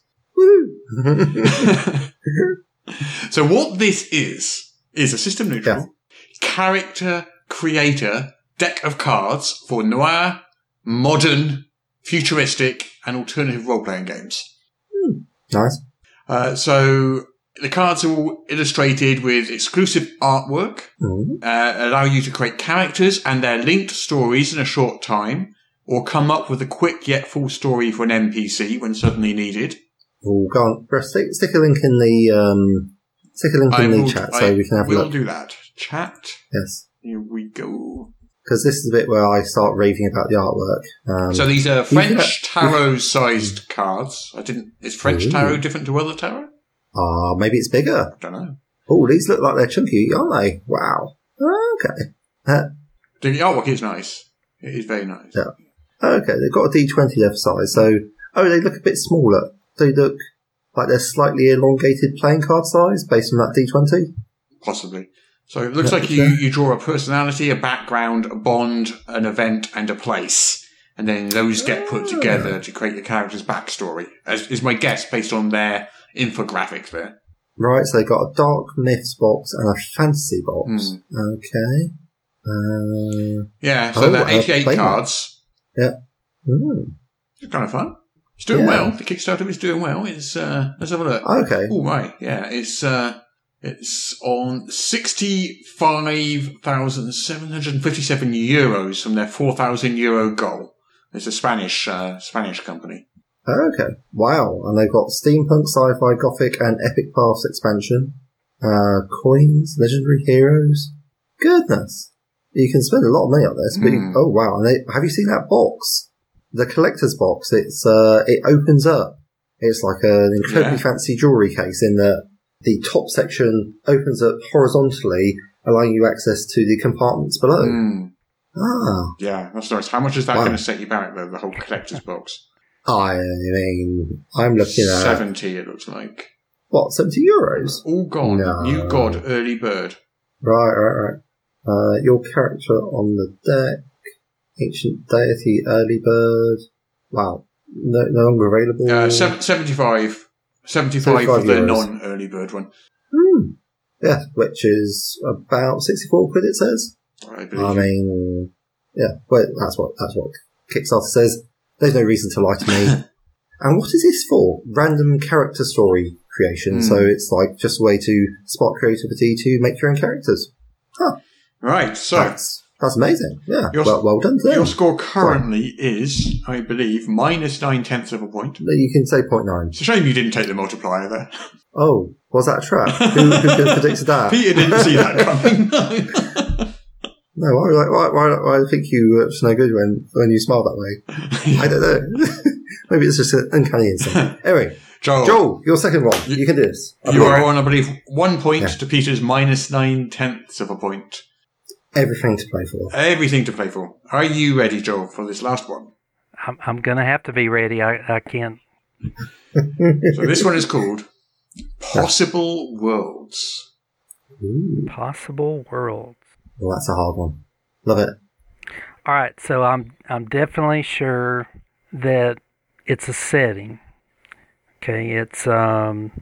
So what this is, is a system neutral Yeah. character creator deck of cards for noir, modern, futuristic, and alternative role-playing games. nice. Uh, so the cards are all illustrated with exclusive artwork, Mm. uh, allow you to create characters and their linked stories in a short time, or come up with a quick yet full story for an NPC when suddenly needed. Oh, go on. Stick, stick a link in the um, stick a link in the will, chat so I we can have a look. do that. Chat. Yes, Here we go. because this is the bit where I start raving about the artwork. Um, So these are French tarot-sized cards. I didn't. Is French Ooh. tarot different to other tarot? Ah, maybe it's bigger. I don't know. Oh, these look like they're chunky, aren't they? Wow. Okay. Uh, The artwork is nice. It is very nice. Yeah. okay, they've got a D20 left side, so oh, they look a bit smaller. They look like they're slightly elongated playing card size based on that D20. Possibly. So it looks Yeah, like you, you draw a personality, a background, a bond, an event, and a place. And then those get put Ah. together to create the character's backstory, as is my guess based on their infographics there. Right, so they got a dark myths box and a fantasy box. Hmm. Okay. Uh, Yeah, so Oh, they're uh, 88 play cards. hmm. It's kind of fun. It's doing Yeah. well. The Kickstarter is doing well. It's, uh, let's have a look. Okay. All right. Yeah, it's, uh, It's on 65,757 euros from their 4,000 euro goal. It's a Spanish, uh, Spanish company. Okay. Wow. And they've got steampunk, sci-fi, gothic, and epic paths expansion. Uh, coins, legendary heroes. Goodness. You can spend a lot of money on this, but you- Hmm. oh wow. And they, have you seen that box? The collector's box. It's, uh, it opens up. It's like an incredibly Yeah. fancy jewelry case in that the top section opens up horizontally, allowing you access to the compartments below. Mm, Ah. yeah, that's nice. How much is that Wow. going to set you back, though, the whole collector's box? I mean, I'm looking at, 70, it looks like. what, 70 euros? All gone. No. New God, early bird. Right, right, right. Uh, your character on the deck, ancient deity, early bird. Wow, no, no longer available. Uh, sev- 75. 75 for the non early bird one, Hmm. Yeah, which is about sixty-four quid. It says. I. I mean, yeah, well, that's what that's what Kickstarter says. There's no reason to lie to me. and what is this for? Random character story creation. Hmm. So it's like just a way to spark creativity to make your own characters. right, so That's that's amazing. Yeah, Your- well, well done. to your score currently is, I believe, minus nine tenths of a point. You can say point nine. It's a shame you didn't take the multiplier there. Oh, was that a trap? who, who predicted that? Peter didn't see that coming. No, why, why, why, why do I think you were just no good when, when you smile that way? I don't know. Maybe it's just an uncanny instinct. Anyway, Joel, Joel, your second one. You, can do this. I'll you are right. on, I believe, one point Yeah. to Peter's minus nine tenths of a point. Everything to play for. Everything to play for. Are you ready, Joel, for this last one? I'm, I'm gonna have to be ready. I, I can't. So this one is called Possible Worlds. Ooh, Possible worlds. Well, that's a hard one. Love it. All right, so I'm I'm definitely sure that it's a setting. Okay, it's um,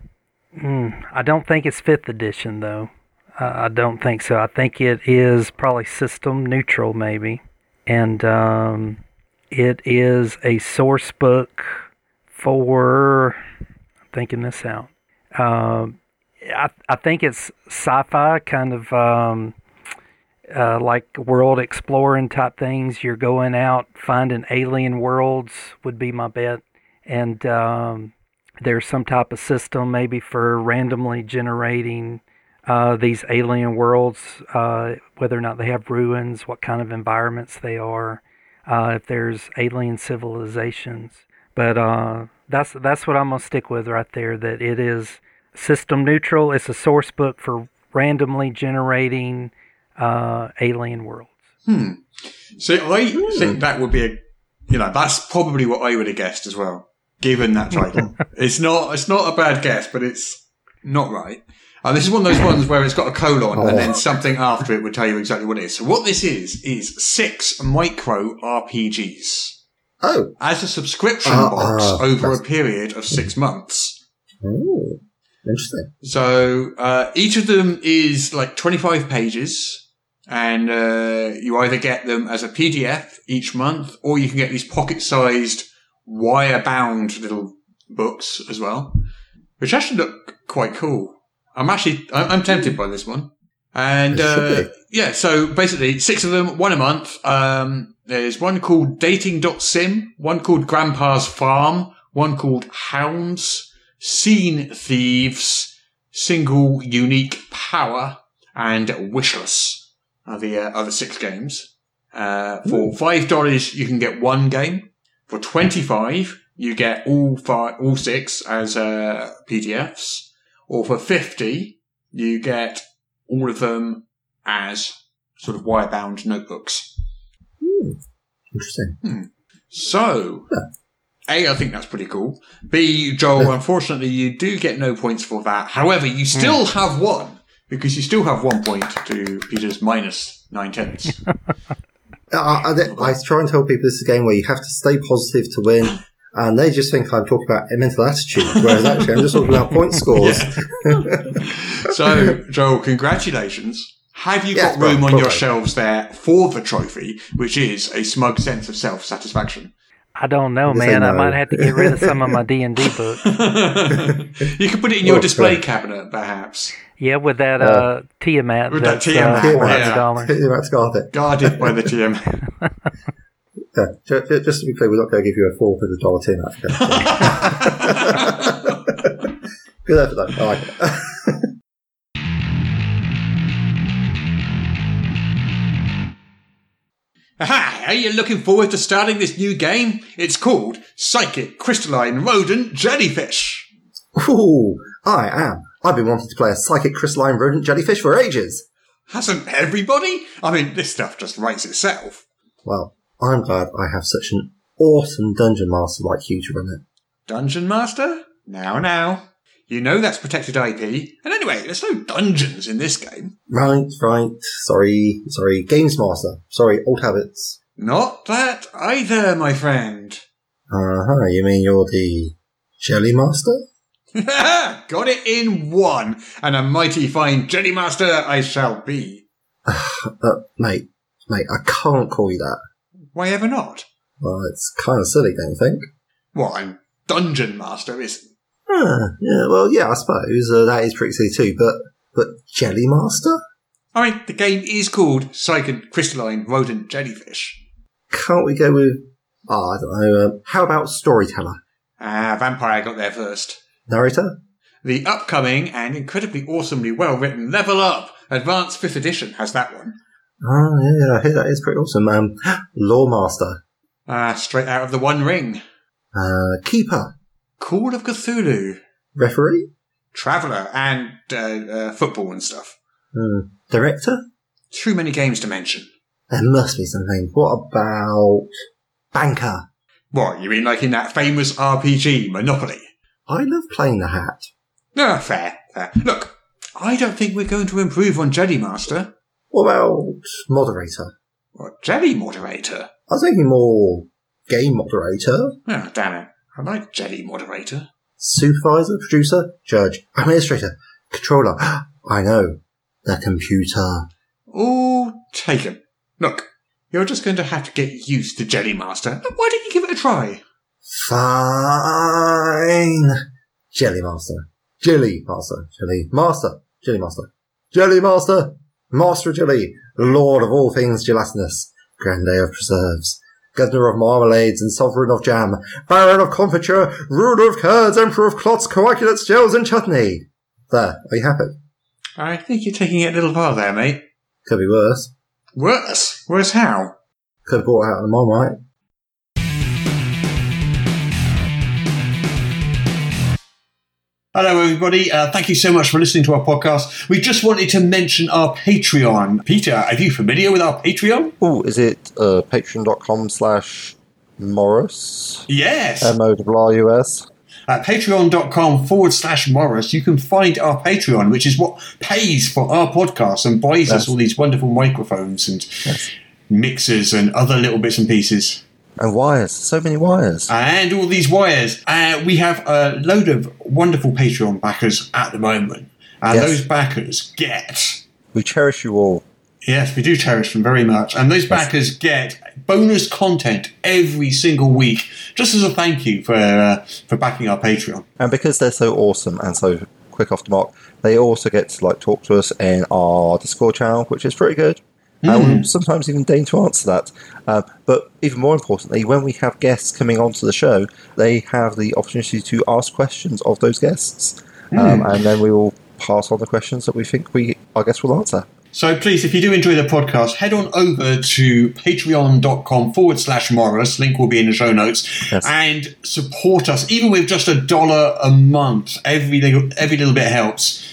mm, I don't think it's fifth edition though. Uh, I don't think so. I think it is probably system neutral maybe, and um, it is a source book for. I'm thinking this out. Um, I I think it's sci-fi kind of. Um, uh, like world exploring type things. You're going out finding alien worlds would be my bet, and um, there's some type of system maybe for randomly generating uh, these alien worlds, uh, whether or not they have ruins, what kind of environments they are, uh, if there's alien civilizations. But uh, that's that's what I'm gonna stick with right there. That it is system neutral. It's a source book for randomly generating uh, alien worlds. Hmm. So I think that would be a, you know, that's probably what I would have guessed as well, given that title. it's not, it's not a bad guess, but it's not right. And this is one of those ones where it's got a colon and then something after it would tell you exactly what it is. So what this is, is six micro RPGs Oh, as a subscription Ah, box ah, over a period of six months. oh, interesting. So uh, each of them is like 25 pages, and uh, you either get them as a PDF each month, or you can get these pocket-sized, wire-bound little books as well, which actually look quite cool. I'm actually I'm, I'm tempted by this one, and uh, yeah. So basically, six of them, one a month. Um, there's one called Dating.sim, one called Grandpa's Farm, one called Hounds, Scene Thieves, Single Unique Power, and Wishless are the uh, other six games. Uh, for five dollars, you can get one game. For twenty-five, you get all five, all six as uh, PDFs. Or for fifty, you get all of them as sort of wire-bound notebooks. Interesting. So, A, I think that's pretty cool. B, Joel, unfortunately, you do get no points for that. However, you still have one, because you still have one point to Peter's minus nine tenths. I, I, I try and tell people this is a game where you have to stay positive to win, and they just think I'm talking about a mental attitude, whereas actually I'm just talking about point scores. so, Joel, congratulations. Have you Yes, got room well, on your shelves there for the trophy, which is a smug sense of self-satisfaction? I don't know, Yes, I man. I, might have to get rid of some of my D and D books. you could put it in your Well, display fair. cabinet, perhaps. Yeah, with that uh, Tiamat. With that that's, Tiamat, uh, yeah. $400. Hit him out to Scarlet. Guarded by the TM. Yeah, ju- ju- just to be clear, we're not going to give you a four hundred dollar tin. Good effort, though. I like it. Aha! Are you looking forward to starting this new game? It's called Psychic Crystalline Rodent Jellyfish. Ooh, I am. I've been wanting to play a psychic crystalline rodent jellyfish for ages. Hasn't everybody? I mean, this stuff just writes itself. Well, I'm glad I have such an awesome dungeon master like you to run it. Dungeon Master? Now, now. You know that's protected IP. And anyway, there's no dungeons in this game. Right, right. Sorry, sorry. Games master. Sorry, old habits. Not that either, my friend. Uh huh. You mean you're the jelly master? Got it in one, and a mighty fine Jelly Master I shall be. Uh, mate, mate, I can't call you that. Why ever not? Well, it's kind of silly, don't you think? Well, I'm Dungeon Master, isn't Ah, yeah, well, yeah, I suppose uh, that is pretty silly too. But, but jelly master? I mean, the game is called Psychic Crystalline Rodent Jellyfish. Can't we go with? Oh, I don't know. Um, how about storyteller, Ah, Vampire I got there first. Narrator? The upcoming and incredibly awesomely well written Level Up Advanced 5th Edition has that one. Oh, yeah, I hear that is pretty awesome. Um, loremaster, Ah, straight out of the One Ring. uh, keeper, Call of Cthulhu. referee, Traveller and uh, uh, football and stuff. hmm. director. Too many games to mention. There must be something. What about banker? What, you mean like in that famous RPG, Monopoly? I love playing the hat. No, fair, fair. Look, I don't think we're going to improve on Jelly Master. What about moderator? What, Jelly Moderator? I was thinking more game moderator, Oh, damn it. I like Jelly Moderator. supervisor, producer, judge, administrator, controller. I know. The computer. All taken. Look, you're just going to have to get used to Jelly Master. Why don't you give it a try? Fine. Jelly Master. Jelly Master. Jelly Master. Jelly Master. Jelly Master. Master Jelly. Lord of all things gelatinous. Grande of preserves. Governor of marmalades and sovereign of jam. Baron of confiture. Ruler of curds. Emperor of clots, coagulates, gels and chutney. There. Are you happy? I think you're taking it a little far there, mate. Could be worse. Worse? Worse how? Could have brought it out the Marmite. Hello, everybody. Uh, thank you so much for listening to our podcast. We just wanted to mention our Patreon. Peter, are you familiar with our Patreon? Oh, is it uh, patreon.com slash Morrus? Yes. M-O-R-U-S? At patreon.com forward slash Morrus, you can find our Patreon, which is what pays for our podcast and buys us all these wonderful microphones and mixers and other little bits and pieces. And wires. So many wires. And all these wires. Uh, we have a load of wonderful Patreon backers at the moment. And Yes. those backers get We cherish you all. Yes, we do cherish them very much. And those backers get bonus content every single week, just as a thank you for uh, for backing our Patreon. And because they're so awesome and so quick off the mark, they also get to like talk to us in our Discord channel, which is pretty good. And we'll sometimes even deign to answer that. Um, but even more importantly, when we have guests coming onto the show, they have the opportunity to ask questions of those guests. Um, and then we will pass on the questions that we think we our guests will answer. So please, if you do enjoy the podcast, head on over to patreon.com forward slash Morrus. Link will be in the show notes. Yes. And support us, even with just a dollar a month. Every little, every little bit helps.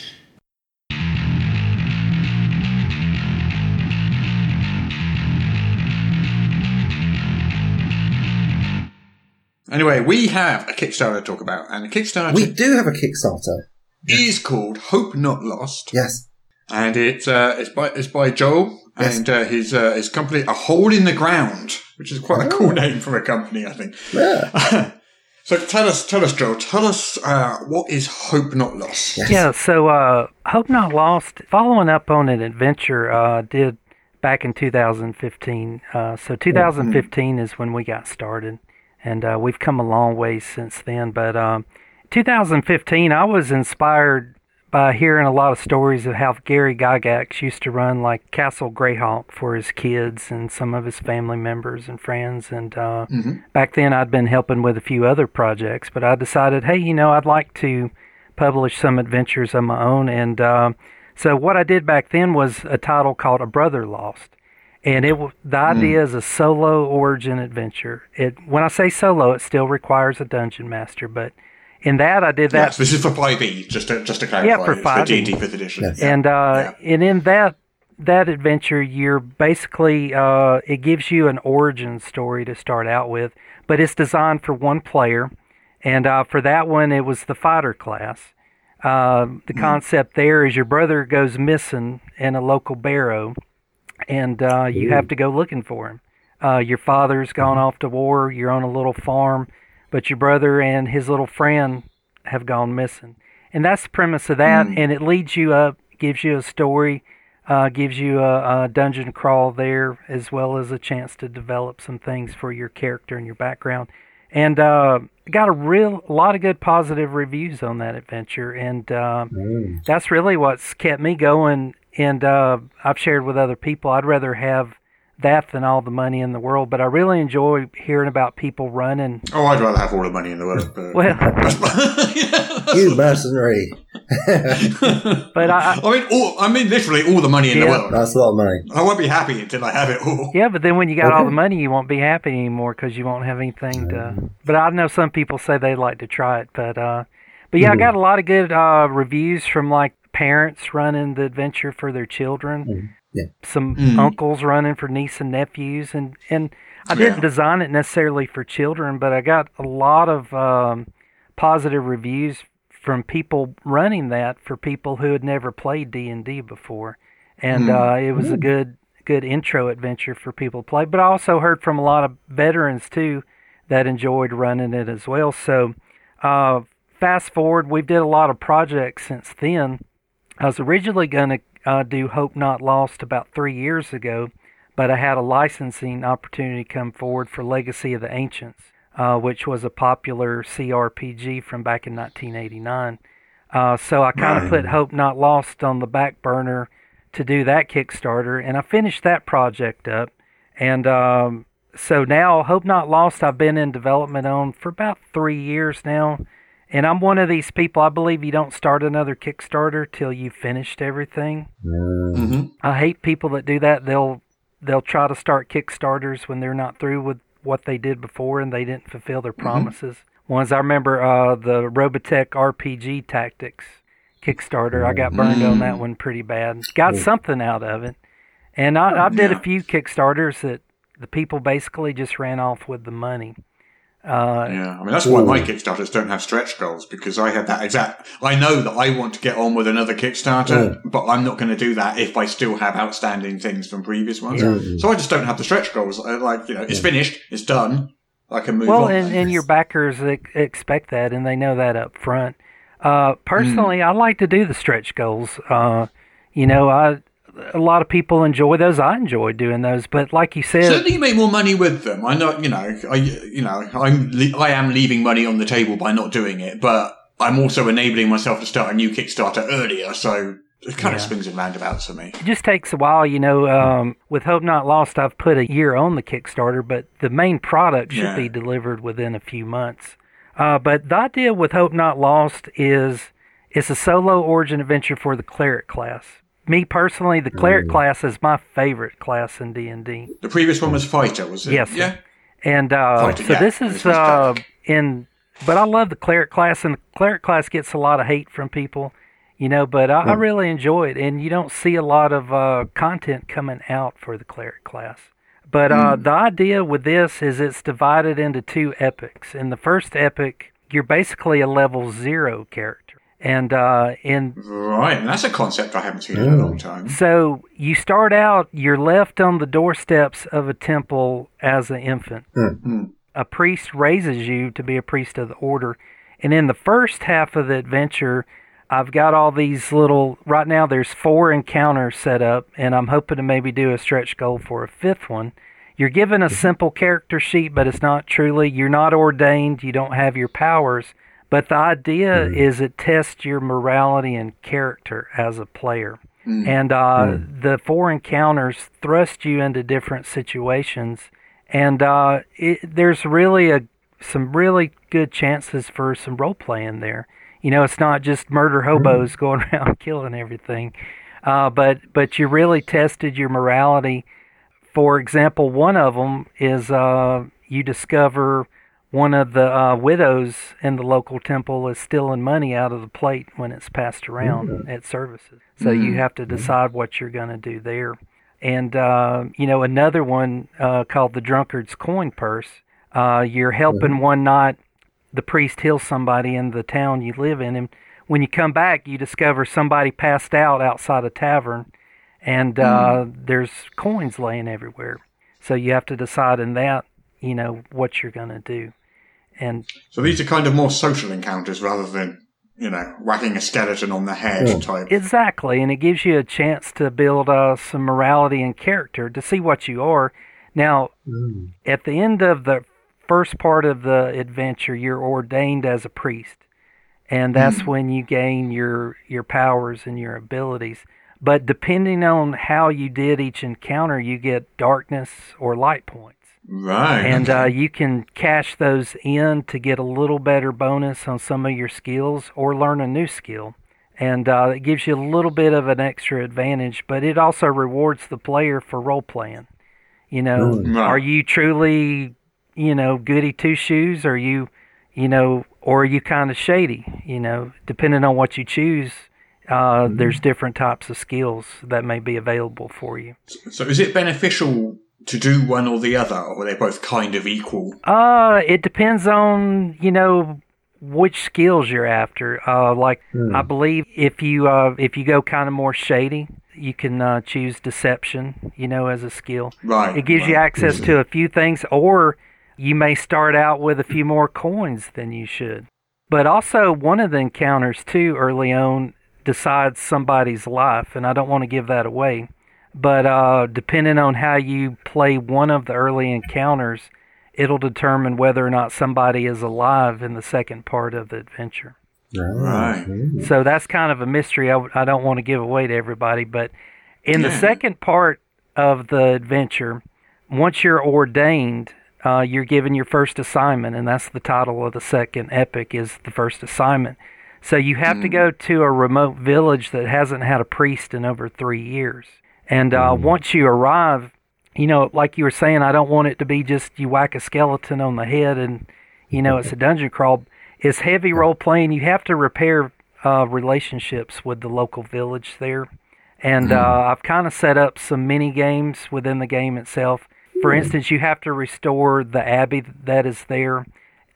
Anyway, we have a Kickstarter to talk about, and the Kickstarter We do have a Kickstarter. is called Hope Not Lost. Yes. and it's uh, it's by it's by Joel Yes. and uh, his uh, his company, A Hole in the Ground, which is quite a cool name for a company, I think. Yeah. so tell us, tell us, Joel, tell us uh, what is Hope Not Lost? Yes. Yeah, so uh, Hope Not Lost, following up on an adventure uh, did back in 2015. Uh, so 2015 is when we got started, and uh, we've come a long way since then. But um, 2015, I was inspired by hearing a lot of stories of how Gary Gygax used to run like Castle Greyhawk for his kids and some of his family members and friends. And uh, back then, I'd been helping with a few other projects, but I decided, hey, you know, I'd like to publish some adventures of my own. And uh, so what I did back then was a title called A Brother Lost. And it the idea is a solo origin adventure. It when I say solo, it still requires a dungeon master, but in that I did that Yes, this is for 5e, just to, just to clarify. Yeah, for it's 5e. D&D 5th edition. Yes. And uh, and in that that adventure, you're basically uh, it gives you an origin story to start out with, but it's designed for one player, and uh, for that one, it was the fighter class. Uh, the concept there is your brother goes missing in a local barrow, and uh, you have to go looking for him. Uh, your father's gone off to war. You're on a little farm, but your brother and his little friend have gone missing. And that's the premise of that. And it leads you up, gives you a story, uh, gives you a, a dungeon crawl there, as well as a chance to develop some things for your character and your background. And uh, got a real a lot of good positive reviews on that adventure, and uh, that's really what's kept me going. And uh, I've shared with other people, I'd rather have that than all the money in the world. But I really enjoy hearing about people running. Oh, I'd rather have all the money in the world. But Well, You mercenary. but I, I mean, all, I mean, literally all the money in the world. That's a lot of money. I won't be happy until I have it all. Yeah, but then when you got all the money, you won't be happy anymore because you won't have anything to. But I know some people say they'd like to try it, but uh, but yeah, I got a lot of good uh reviews from like parents running the adventure for their children. Yeah. Some Mm. uncles running for niece and nephews, and and I didn't Yeah. design it necessarily for children, but I got a lot of um, positive reviews from people running that for people who had never played D and D before, and uh, it was a good good intro adventure for people to play. But I also heard from a lot of veterans too that enjoyed running it as well. So uh, fast forward, we've did a lot of projects since then. I was originally going to uh, do Hope Not Lost about three years ago, but I had a licensing opportunity come forward for Legacy of the Ancients, uh, which was a popular CRPG from back in 1989. Uh, so I kind of put Hope Not Lost on the back burner to do that Kickstarter, and I finished that project up. And um, so now Hope Not Lost, I've been in development on for about three years now. And I'm one of these people. I believe you don't start another Kickstarter till you've finished everything. hmm I hate people that do that. They'll they'll try to start Kickstarters when they're not through with what they did before and they didn't fulfill their promises. Ones I remember uh, the Robotech RPG Tactics Kickstarter. I got burned on that one pretty bad. Got something out of it, and I, I did a few Kickstarters that the people basically just ran off with the money. Uh, Yeah, I mean that's why my Kickstarters don't have stretch goals because I had that exact. I know that I want to get on with another Kickstarter, but I'm not going to do that if I still have outstanding things from previous ones. So I just don't have the stretch goals. I, like you know, it's finished, it's done. I can move Well, on. and, and your backers expect that, and they know that up front. Uh, personally, I like to do the stretch goals. Uh, you know, I a lot of people enjoy those. I enjoy doing those, but like you said, Certainly, you make more money with them. I know, you know, I, you know, I'm, I am leaving money on the table by not doing it, but I'm also enabling myself to start a new Kickstarter earlier. So it kind of swings and roundabouts for me. it just takes a while. You know, um, with Hope Not Lost, I've put a year on the Kickstarter, but the main product should Yeah. be delivered within a few months. Uh, but the idea with Hope Not Lost is it's a solo origin adventure for the cleric class. Me personally, the cleric class is my favorite class in D and D. The previous one was Fighter, was it? Yes. Yeah. And uh, Fighter, so yeah. this This is one's uh, in, but I love the cleric class, and the cleric class gets a lot of hate from people, you know. But I, I really enjoy it, and you don't see a lot of uh, content coming out for the cleric class. But uh, the idea with this is it's divided into two epics. In the first epic, you're basically a level zero character, and uh, in Right, and that's a concept I haven't seen in a long mm. time. so you start out, you're left on the doorsteps of a temple as an infant. Hmm. Hmm. A priest raises you to be a priest of the order. And in the first half of the adventure, I've got all these little, right now there's four encounters set up, and I'm hoping to maybe do a stretch goal for a fifth one. You're given a mm-hmm. simple character sheet, but it's not truly, you're not ordained, you don't have your powers, But the idea is it tests your morality and character as a player. And uh, the four encounters thrust you into different situations, and uh, it, there's really a some really good chances for some role playing there. You know, it's not just murder hobos going around killing everything, uh, but but you really tested your morality. For example, one of them is uh, you discover one of the uh, widows in the local temple is stealing money out of the plate when it's passed around at services. So you have to decide what you're going to do there. And uh, you know another one uh, called the drunkard's coin purse. Uh, you're helping one night the priest heals somebody in the town you live in, and when you come back, you discover somebody passed out outside a tavern, and uh, there's coins laying everywhere. So you have to decide in that, you know, what you're going to do. And So these are kind of more social encounters rather than, you know, whacking a skeleton on the head type. Exactly, and it gives you a chance to build uh, some morality and character to see what you are. Now, at the end of the first part of the adventure, you're ordained as a priest, and that's when you gain your your powers and your abilities. But depending on how you did each encounter, you get darkness or light points. Right. And uh, you can cash those in to get a little better bonus on some of your skills or learn a new skill. And uh, it gives you a little bit of an extra advantage, but it also rewards the player for role playing. You know, Right. are you truly, you know, goody two shoes? Are you, you know, or are you kind of shady? You know, depending on what you choose, uh, there's different types of skills that may be available for you. so is it beneficial to do one or the other, or they're they both kind of equal? Uh, it depends on you know which skills you're after. Uh, like I believe if you uh if you go kind of more shady, you can uh, choose deception. You know, as a skill. Right. It gives you right. access to a few things, or you may start out with a few more coins than you should. But also, one of the encounters too early on decides somebody's life, and I don't want to give that away. But uh, depending on how you play one of the early encounters, it'll determine whether or not somebody is alive in the second part of the adventure. Right. So that's kind of a mystery I, w- I don't want to give away to everybody. But in the second part of the adventure, once you're ordained, uh, you're given your first assignment, and that's the title of the second epic is the first assignment. So you have to go to a remote village that hasn't had a priest in over three years. And uh, once you arrive, you know, like you were saying, I don't want it to be just you whack a skeleton on the head and, you know, it's a dungeon crawl. It's heavy role playing. You have to repair uh, relationships with the local village there. And uh, I've kind of set up some mini games within the game itself. For instance, you have to restore the abbey that is there.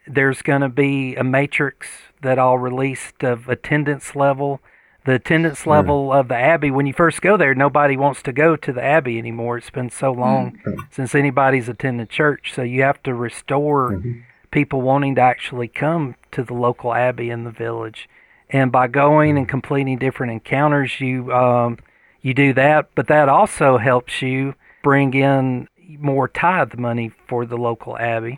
There's going to be a matrix that I'll release of attendance level. The attendance level of the abbey, when you first go there, nobody wants to go to the abbey anymore. It's been so long mm-hmm. since anybody's attended church. So you have to restore mm-hmm. people wanting to actually come to the local abbey in the village. And by going and mm-hmm. completing different encounters, you um, you do that. But that also helps you bring in more tithe money for the local abbey,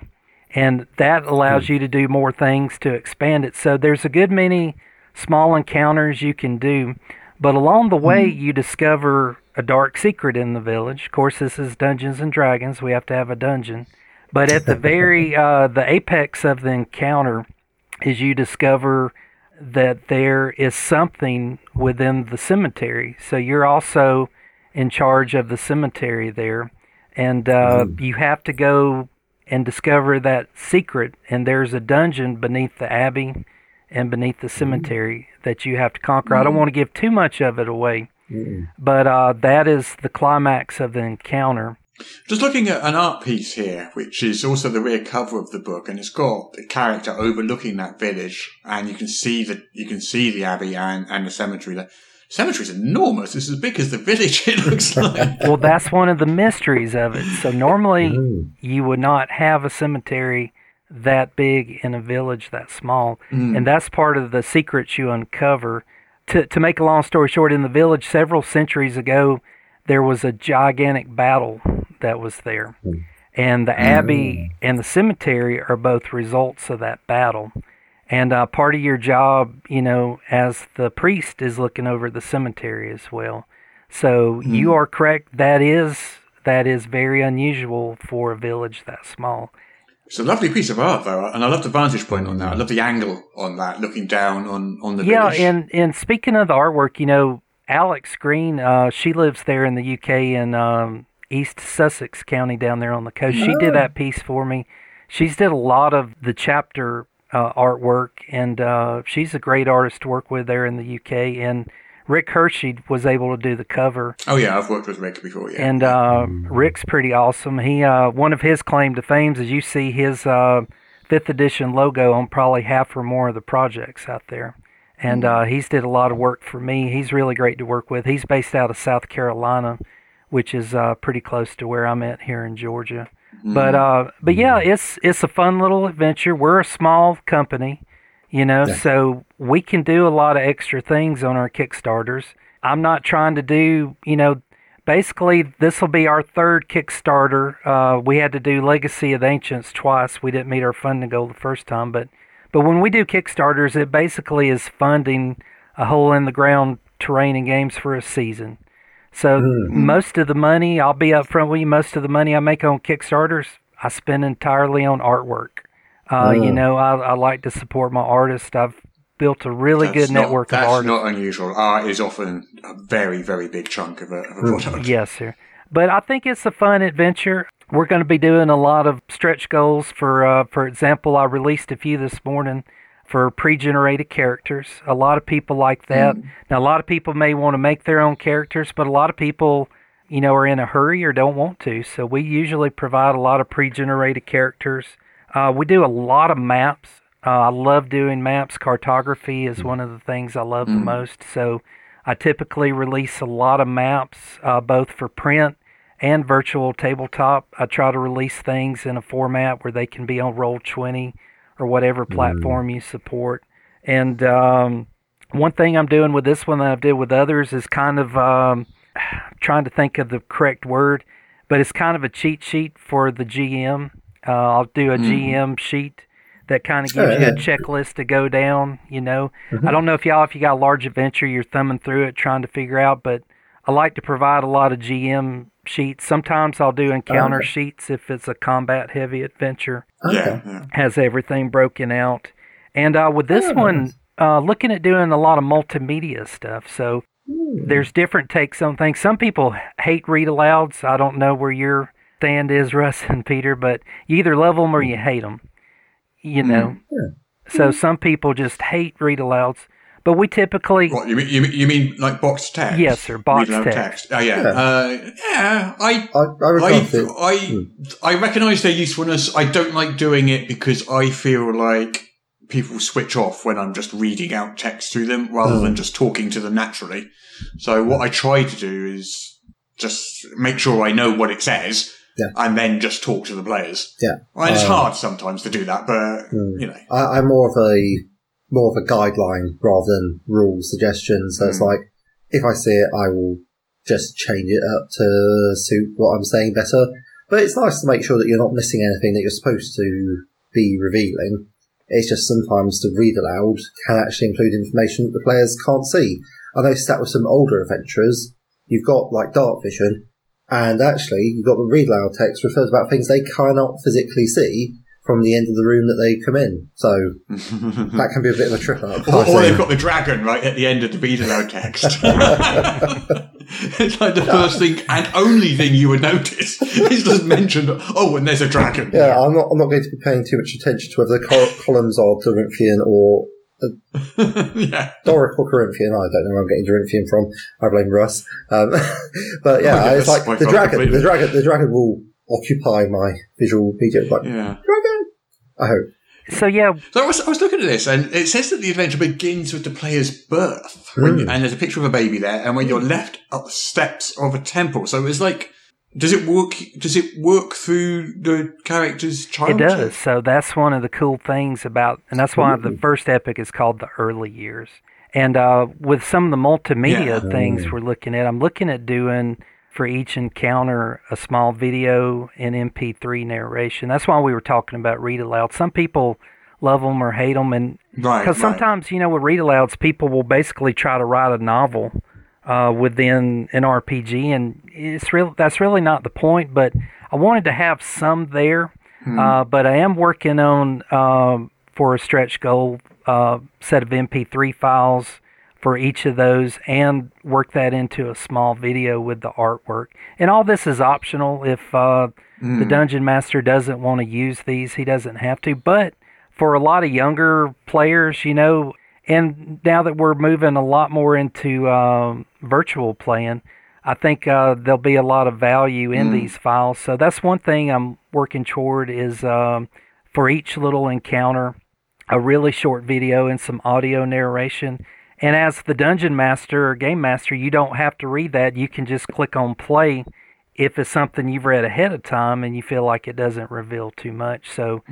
and that allows hmm. you to do more things to expand it. So there's a good many small encounters you can do. But along the way, you discover a dark secret in the village. Of course, this is Dungeons and Dragons. We have to have a dungeon. But at the very uh, the apex of the encounter is you discover that there is something within the cemetery. So you're also in charge of the cemetery there, and uh, you have to go and discover that secret. And there's a dungeon beneath the abbey and beneath the mm-hmm. cemetery that you have to conquer. I don't mm-hmm. want to give too much of it away, but uh, that is the climax of the encounter. Just looking at an art piece here, which is also the rear cover of the book, and it's got the character overlooking that village, and you can see the you can see the abbey and, and the cemetery. The cemetery's enormous. It's as big as the village. It looks like. Well, that's one of the mysteries of it. So normally mm. you would not have a cemetery that big in a village that small, mm. and that's part of the secrets you uncover. To to make a long story short, in the village several centuries ago, there was a gigantic battle that was there, mm. and the abbey mm. and the cemetery are both results of that battle. And uh, part of your job, you know, as the priest is looking over the cemetery as well. So you are correct. That is that is very unusual for a village that small. It's a lovely piece of art, though, and I love the vantage point on that. I love the angle on that, looking down on on the Yeah, and and speaking of the artwork, you know, Alex Green, uh, she lives there in the UK in um, East Sussex County down there on the coast. She did that piece for me. She's did a lot of the chapter uh, artwork, and uh, she's a great artist to work with there in the UK. And Rick Hershey was able to do the cover. oh yeah, I've worked with Rick before. Yeah, And uh, Rick's pretty awesome. He uh, one of his claim to fame is you see his uh, fifth edition logo on probably half or more of the projects out there. And uh, he's did a lot of work for me. He's really great to work with. He's based out of South Carolina, which is uh, pretty close to where I'm at here in Georgia. But uh, but yeah, it's it's a fun little adventure. We're a small company, you know, so we can do a lot of extra things on our Kickstarters. I'm not trying to do, you know, basically this will be our third Kickstarter. Uh, we had to do Legacy of the Ancients twice. We didn't meet our funding goal the first time, but but when we do Kickstarters, it basically is funding a hole in the ground terrain and games for a season. So most of the money, I'll be upfront with you. Most of the money I make on Kickstarters, I spend entirely on artwork. Uh, You know, I, I like to support my artists. I've built a really That's good not- network of That's artists. not unusual. Art is often a very, very big chunk of a, of a product. Yes, sir. But I think it's a fun adventure. We're going to be doing a lot of stretch goals. For uh, for example, I released a few this morning for pre-generated characters. A lot of people like that. Now, a lot of people may want to make their own characters, but a lot of people, you know, are in a hurry or don't want to. So we usually provide a lot of pre-generated characters. Uh, we do a lot of maps. Uh, I love doing maps. Cartography is one of the things I love the most. So I typically release a lot of maps, uh, both for print and virtual tabletop. I try to release things in a format where they can be on Roll20 or whatever platform you support. And um, one thing I'm doing with this one that I've did with others is kind of um, trying to think of the correct word, but it's kind of a cheat sheet for the GM. Uh, I'll do a GM sheet that kind of gives Oh, you a checklist to go down. You know, I don't know if y'all, if you got a large adventure, you're thumbing through it trying to figure out, but I like to provide a lot of GM sheets. Sometimes I'll do encounter okay. sheets if it's a combat heavy adventure Yeah, yeah. has everything broken out. And uh, with this one, uh, looking at doing a lot of multimedia stuff. So there's different takes on things. Some people hate read alouds. I don't know where your stand is, Russ and Peter, but you either love them or you mm-hmm. hate them. You mm-hmm. know. So mm-hmm. some people just hate read alouds. But we typically, What you mean? You mean, you mean like boxed text? Yes, sir, boxed Read aloud text. Oh yeah, Yeah. Uh, yeah. I I, I. I I, mm. I recognise their usefulness. I don't like doing it because I feel like people switch off when I'm just reading out text to them rather than mm. just talking to them naturally. So what I try to do is just make sure I know what it says. Yeah. And then just talk to the players. Yeah. And it's Um, hard sometimes to do that, but you know, I, I'm more of a more of a guideline rather than rule suggestion. So it's like if I see it, I will just change it up to suit what I'm saying better. But it's nice to make sure that you're not missing anything that you're supposed to be revealing. It's just sometimes to read aloud can actually include information that the players can't see. I noticed that with some older adventurers. You've got like dark vision, and actually you've got the read aloud text refers about things they cannot physically see from the end of the room that they come in. So that can be a bit of a trip up. Or, or they've got the dragon right at the end of the read aloud text. it's like the first thing and only thing you would notice. It's just mentioned, oh, and there's a dragon. Yeah, I'm not. I'm not going to be paying too much attention to whether the col- columns are Corinthian or Um, yeah. Doric or Corinthian. I don't know where I'm getting Corinthian from. I blame Russ. Um, but yeah, Oh, yeah, it's that's like the dragon. completely. The dragon. The dragon will occupy my visual media. Like Yeah. dragon. I hope. so yeah, So I was, I was looking at this, and it says that the adventure begins with the player's birth, when hmm. you- and there's a picture of a baby there, and when you're hmm. left up the steps of a temple. So it's like, does it work? Does it work through the character's childhood? It does. So that's one of the cool things about, and that's why the first epic is called the early years. And uh, with some of the multimedia Yeah. things we're looking at, I'm looking at doing for each encounter a small video and MP3 narration. That's why we were talking about read aloud. Some people love them or hate them, and Right. because right. sometimes you know with read alouds, people will basically try to write a novel uh, within an RPG, and it's real. That's really not the point. But I wanted to have some there. Uh, but I am working on um, for a stretch goal uh, set of MP3 files for each of those, and work that into a small video with the artwork. And all this is optional. If uh, the dungeon master doesn't want to use these, he doesn't have to. But for a lot of younger players, you know, and now that we're moving a lot more into um, virtual playing, I think uh, there'll be a lot of value in these files. So that's one thing I'm working toward is um, for each little encounter, a really short video and some audio narration. And as the dungeon master or game master, you don't have to read that. You can just click on play if it's something you've read ahead of time and you feel like it doesn't reveal too much. So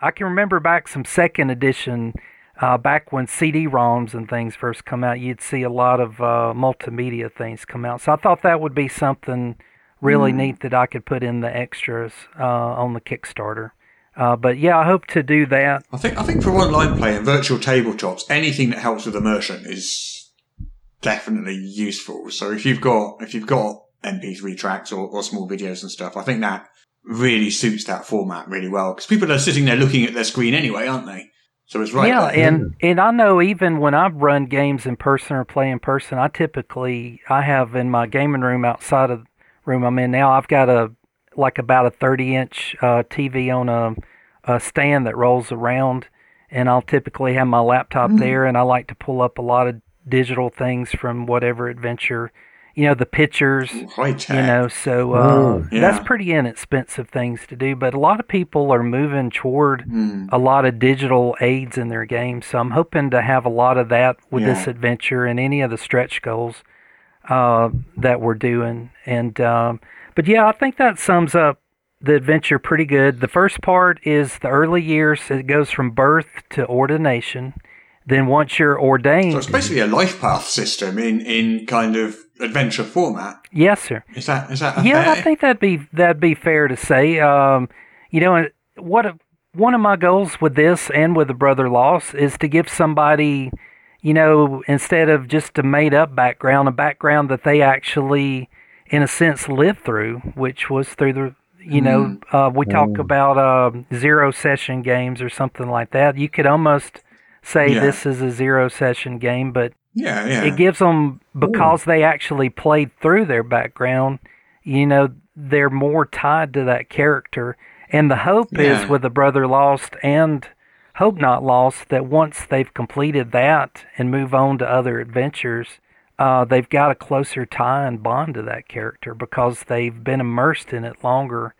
I can remember back some second edition, uh, back when CD-ROMs and things first come out, you'd see a lot of uh, multimedia things come out. So I thought that would be something really neat that I could put in the extras uh, on the Kickstarter. Uh, but yeah, I hope to do that. I think I think for online play and virtual tabletops, anything that helps with immersion is definitely useful. So if you've got if you've got MP3 tracks or, or small videos and stuff, I think that really suits that format really well because people are sitting there looking at their screen anyway, aren't they? So it's right. yeah, and and I know even when I've run games in person or play in person, I typically I have in my gaming room outside of room I'm in now. I've got a like about a 30 inch uh, TV on a, a stand that rolls around, and I'll typically have my laptop there, and I like to pull up a lot of digital things from whatever adventure, you know, the pictures, high you know so uh, yeah. that's pretty inexpensive things to do but a lot of people are moving toward Hmm. a lot of digital aids in their games so i'm hoping to have a lot of that with this adventure and any of the stretch goals uh, that we're doing and um, but yeah i think that sums up the adventure pretty good the first part is the early years it goes from birth to ordination then once you're ordained So it's basically a life path system in, in kind of adventure format. yes sir Is that is that a Yeah, fair? I think that'd be that'd be fair to say. Um, you know, what a, one of my goals with this and with the Brother Lost is to give somebody, you know, instead of just a made up background, a background that they actually, in a sense, lived through, which was through the. You know, uh, we talk about um zero session games or something like that. You could almost say Yeah. this is a zero session game, but yeah, yeah. it gives them because they actually played through their background you know they're more tied to that character and the hope Yeah. is with the brother lost and hope not lost that once they've completed that and move on to other adventures uh, they've got a closer tie and bond to that character because they've been immersed in it longer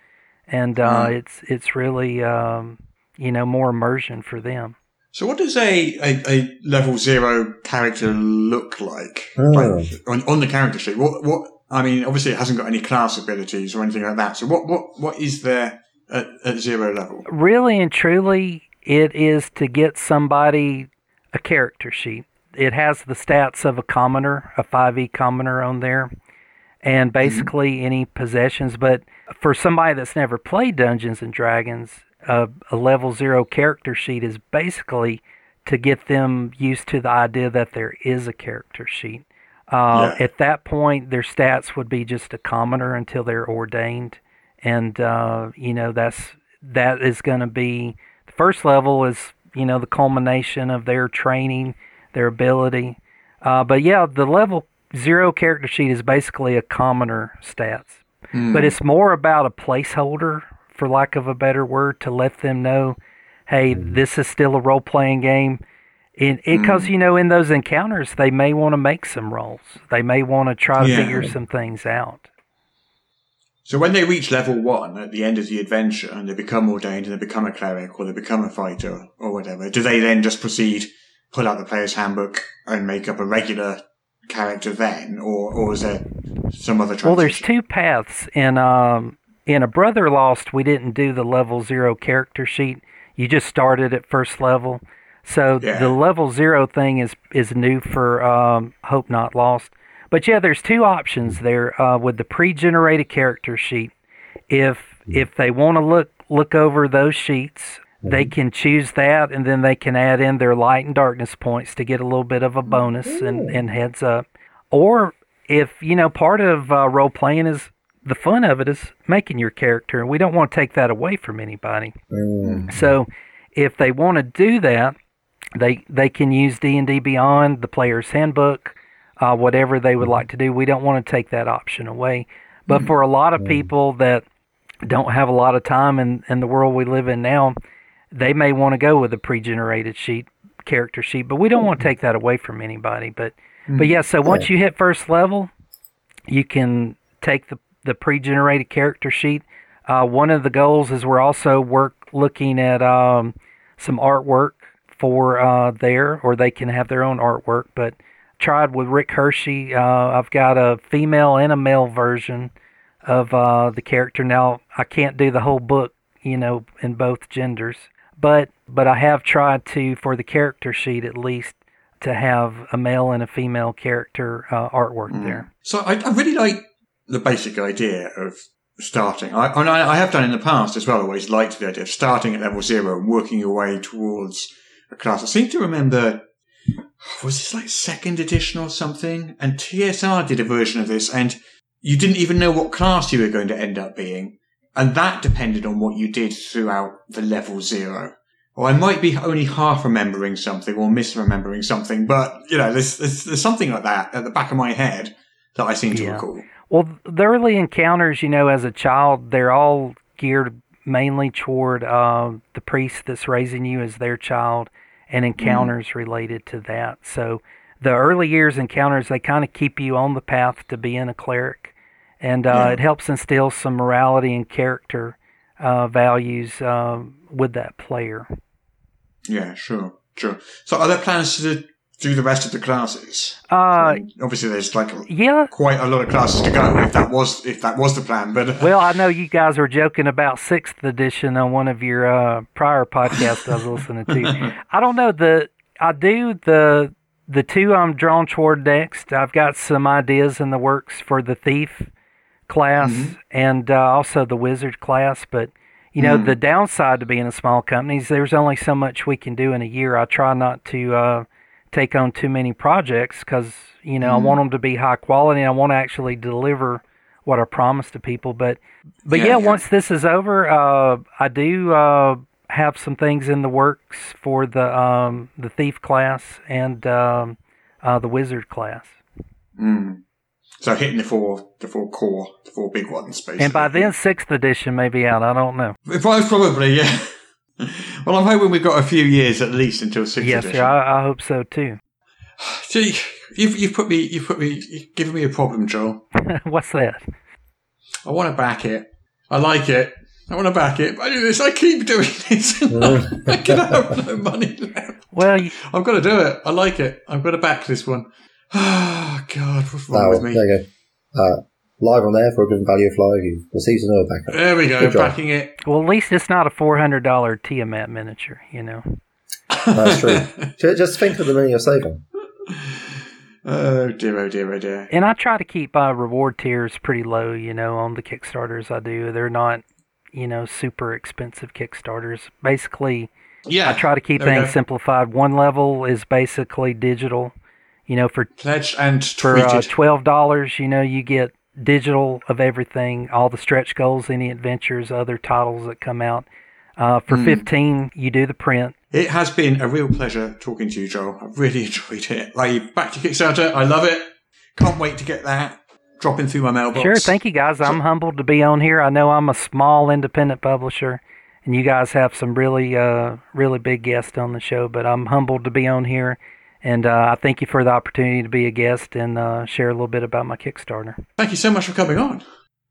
and uh, Mm. it's it's really um, you know more immersion for them So what does a, a, a level zero character look like? Oh. Like on, on the character sheet? What what I mean, obviously it hasn't got any class abilities or anything like that. So what what, what is there at, at zero level? really and truly, it is to get somebody a character sheet. It has the stats of a commoner, a 5e commoner on there, and mm-hmm. basically any possessions. But for somebody that's never played Dungeons and Dragons, a, a level zero character sheet is basically to get them used to the idea that there is a character sheet. Uh, Yeah. At that point, their stats would be just a commoner until they're ordained, and uh, you know that's that is going to be the first level is you know the culmination of their training, their ability. Uh, but yeah, the level zero character sheet is basically a commoner stats, but it's more about a placeholder, for lack of a better word, to let them know, hey, this is still a role playing game. And Because you know, in those encounters, they may want to make some rolls. They may want to try to Yeah. figure some things out. So when they reach level one at the end of the adventure and they become ordained and they become a cleric or they become a fighter or whatever, do they then just proceed, pull out the player's handbook and make up a regular character then, or or is there some other transition? Well, there's two paths. In um, in a Brother Lost, we didn't do the level zero character sheet. You just started at first level. So Yeah. the level zero thing is is new for um, Hope Not Lost. But yeah, there's two options there uh, with the pre-generated character sheet. If if they want to look look over those sheets, they can choose that, and then they can add in their light and darkness points to get a little bit of a bonus and, and heads up. Or if you know part of uh, role playing is the fun of it is making your character, and we don't want to take that away from anybody. Mm. So if they want to do that, they they can use D and D Beyond, the Player's Handbook, uh, whatever they would like to do. We don't want to take that option away. But for a lot of mm. people that don't have a lot of time in, in the world we live in now, they may want to go with a pre-generated sheet character sheet. But we don't want to take that away from anybody. But but mm. yeah, so once you hit first level, you can take the the pre-generated character sheet. Uh, one of the goals is we're also work looking at um, some artwork for uh, there, or they can have their own artwork. But tried with Rick Hershey. Uh, I've got a female and a male version of uh, the character. Now I can't do the whole book, you know, in both genders, but but I have tried to for the character sheet at least to have a male and a female character uh, artwork there. So I, I really like the basic idea of starting. I, and I, I have done in the past as well. Always liked the idea of starting at level zero and working your way towards a class. I seem to remember was this like second edition or something? And TSR did a version of this, and you didn't even know what class you were going to end up being, and that depended on what you did throughout the level zero. Or I might be only half remembering something or misremembering something, but you know, there's, there's, there's something like that at the back of my head that I seem to Yeah. recall. Well, the early encounters, you know, as a child, they're all geared mainly toward uh, the priest that's raising you as their child and encounters related to that. So the early years encounters, they kind of keep you on the path to being a cleric. And uh, Yeah. it helps instill some morality and character uh, values uh, with that player. Yeah, sure, sure. So are there plans to do the rest of the classes? Uh, Obviously, there's like yeah, quite a lot of classes to go if that was if that was the plan. But Well, I know you guys were joking about sixth edition on one of your uh, prior podcasts I was listening to. I don't know the I do the the two I'm drawn toward next. I've got some ideas in the works for the thief class and uh, also the wizard class, but you know the downside to being a small company is there's only so much we can do in a year. I try not to uh, take on too many projects because you know I want them to be high quality and I want to actually deliver what I promise to people. But but Yeah, yeah, yeah. once this is over, uh, I do uh, have some things in the works for the um, the thief class and um, uh, the wizard class. so hitting the four the four core the four big ones basically. And by then, sixth edition may be out. I don't know. If I was probably yeah. well, I'm hoping we've got a few years at least until sixth Yes, edition. sir. I, I hope so too. See, you've you've put me you've put me you've given me a problem, Joel. What's that? I want to back it. I like it. I want to back it. But I do this. I keep doing this. I can have no money left. Well, you, I've got to do it. I like it. I've got to back this one. Oh God, what's wrong Oh, with me? there you go. Uh, live on air for a given value of five. You've received another backup. There we go. Good job. Backing it. well, at least it's not a four hundred dollar Tiamat miniature. You know. That's true. Just think of the money you're saving. Oh dear, oh dear, oh dear. And I try to keep my reward tiers pretty low, you know, on the Kickstarters I do. They're not, you know, super expensive Kickstarters. Basically, Yeah. I try to keep things go. simplified. One level is basically digital. You know, for Pledged and for uh, twelve dollars, you know, you get digital of everything, all the stretch goals, any adventures, other titles that come out. Uh, for fifteen, you do the print. It has been a real pleasure talking to you, Joel. I've really enjoyed it. Like, back to Kickstarter. I love it. Can't wait to get that dropping through my mailbox. Sure, thank you guys. I'm humbled to be on here. I know I'm a small independent publisher, and you guys have some really, uh, really big guests on the show. But I'm humbled to be on here, and uh, I thank you for the opportunity to be a guest and uh, share a little bit about my Kickstarter. Thank you so much for coming on.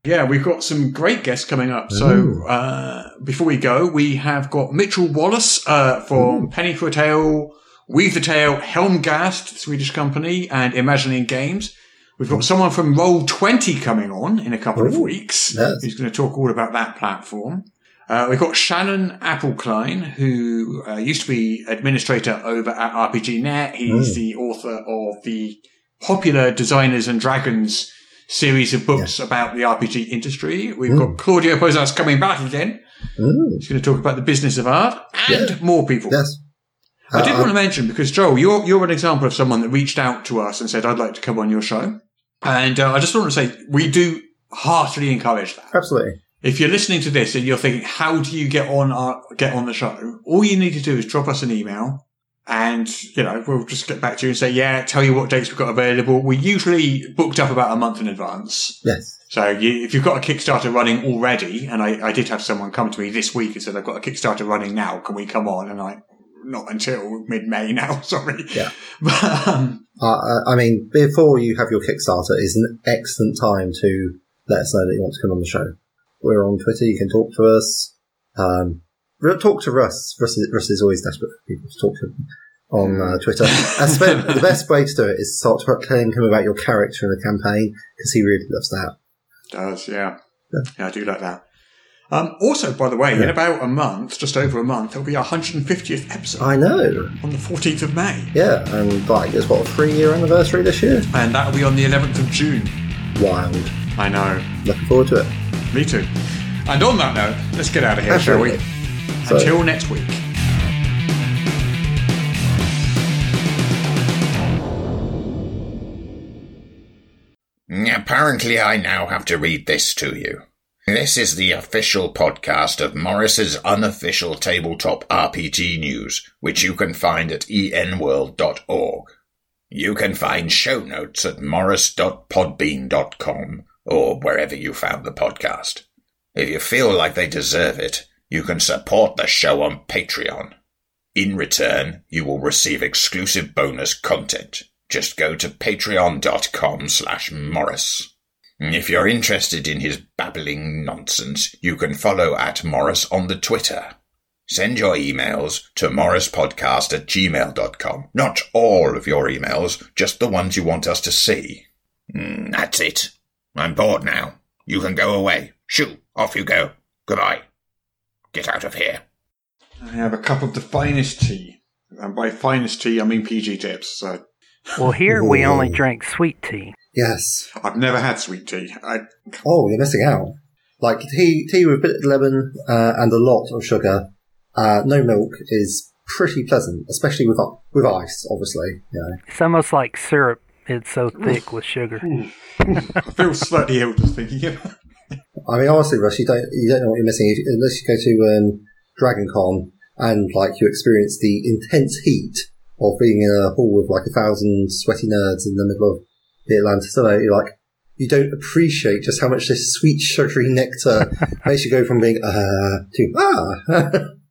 Yeah, we've got some great guests coming up. So uh, before we go, we have got Mitchell Wallace uh, from Penny for a Tale, Weave the Tale, Helmgast, Swedish company, and Imagining Games. We've got someone from Roll Twenty coming on in a couple of weeks. yes. Who's going to talk all about that platform. Uh, we've got Shannon Applecline, who uh, used to be administrator over at RPG Net. He's the author of the popular Designers and Dragons series of books about the RPG industry. We've got Claudio Pozas coming back again. Mm, He's going to talk about the business of art and more people. yes. I did Uh, want to mention because Joel, you're you're an example of someone that reached out to us and said, "I'd like to come on your show," and uh, I just want to say we do heartily encourage that. Absolutely. If you're listening to this and you're thinking, "How do you get on our get on the show?" All you need to do is drop us an email, and you know we'll just get back to you and say, "Yeah, tell you what dates we've got available." We're usually booked up about a month in advance. Yes. So you, if you've got a Kickstarter running already, and I, I did have someone come to me this week and said, I've got a Kickstarter running now, can we come on? And I, not until mid-May now, sorry. Yeah. But, um, Uh, I mean, before you have your Kickstarter is an excellent time to let us know that you want to come on the show. We're on Twitter. You can talk to us. Um, talk to Russ. Russ is, Russ is always desperate for people to talk to him on uh, Twitter. The best way to do it is start telling him about your character in the campaign because he really loves that. does, yeah. yeah. I do like that. Um, also, by the way, in about a month, just over a month, it'll be our 150th episode I know. on the 14th of May. Yeah, and like it's what a three-year anniversary this year. And that'll be on the 11th of June. Wild. I know. Looking forward to it. Me too. And on that note, let's get out of here, shall we? Absolutely. So- Until next week. Apparently, I now have to read this to you. This is the official podcast of Morrus's unofficial tabletop RPG news, which you can find at enworld.org. You can find show notes at morrus.podbean.com or wherever you found the podcast. If you feel like they deserve it, you can support the show on Patreon. In return, you will receive exclusive bonus content. Just go to patreon.com slash morrus. If you're interested in his babbling nonsense, you can follow at Morrus on the Twitter. Send your emails to morruspodcast at gmail.com. Not all of your emails, just the ones you want us to see. Mm, that's it. I'm bored now. You can go away. Shoo, off you go. Goodbye. Get out of here. I have a cup of the finest tea. And by finest tea, I mean PG tips. So Well, here we only Ooh. drink sweet tea. Yes. I've never had sweet tea. I, Oh, you're missing out. Like tea, tea with a bit of lemon uh, and a lot of sugar. Uh, no milk is pretty pleasant, especially with with ice, obviously. You know. It's almost like syrup. It's so thick with sugar. I feel slightly ill just thinking of it. I mean, honestly, Russ, you don't you don't know what you're missing if, unless you go to um, Dragon Con and like you experience the intense heat of being in a hall with like a thousand sweaty nerds in the middle of the Atlantis. So you're like you don't appreciate just how much this sweet sugary nectar makes you go from being uh to ah.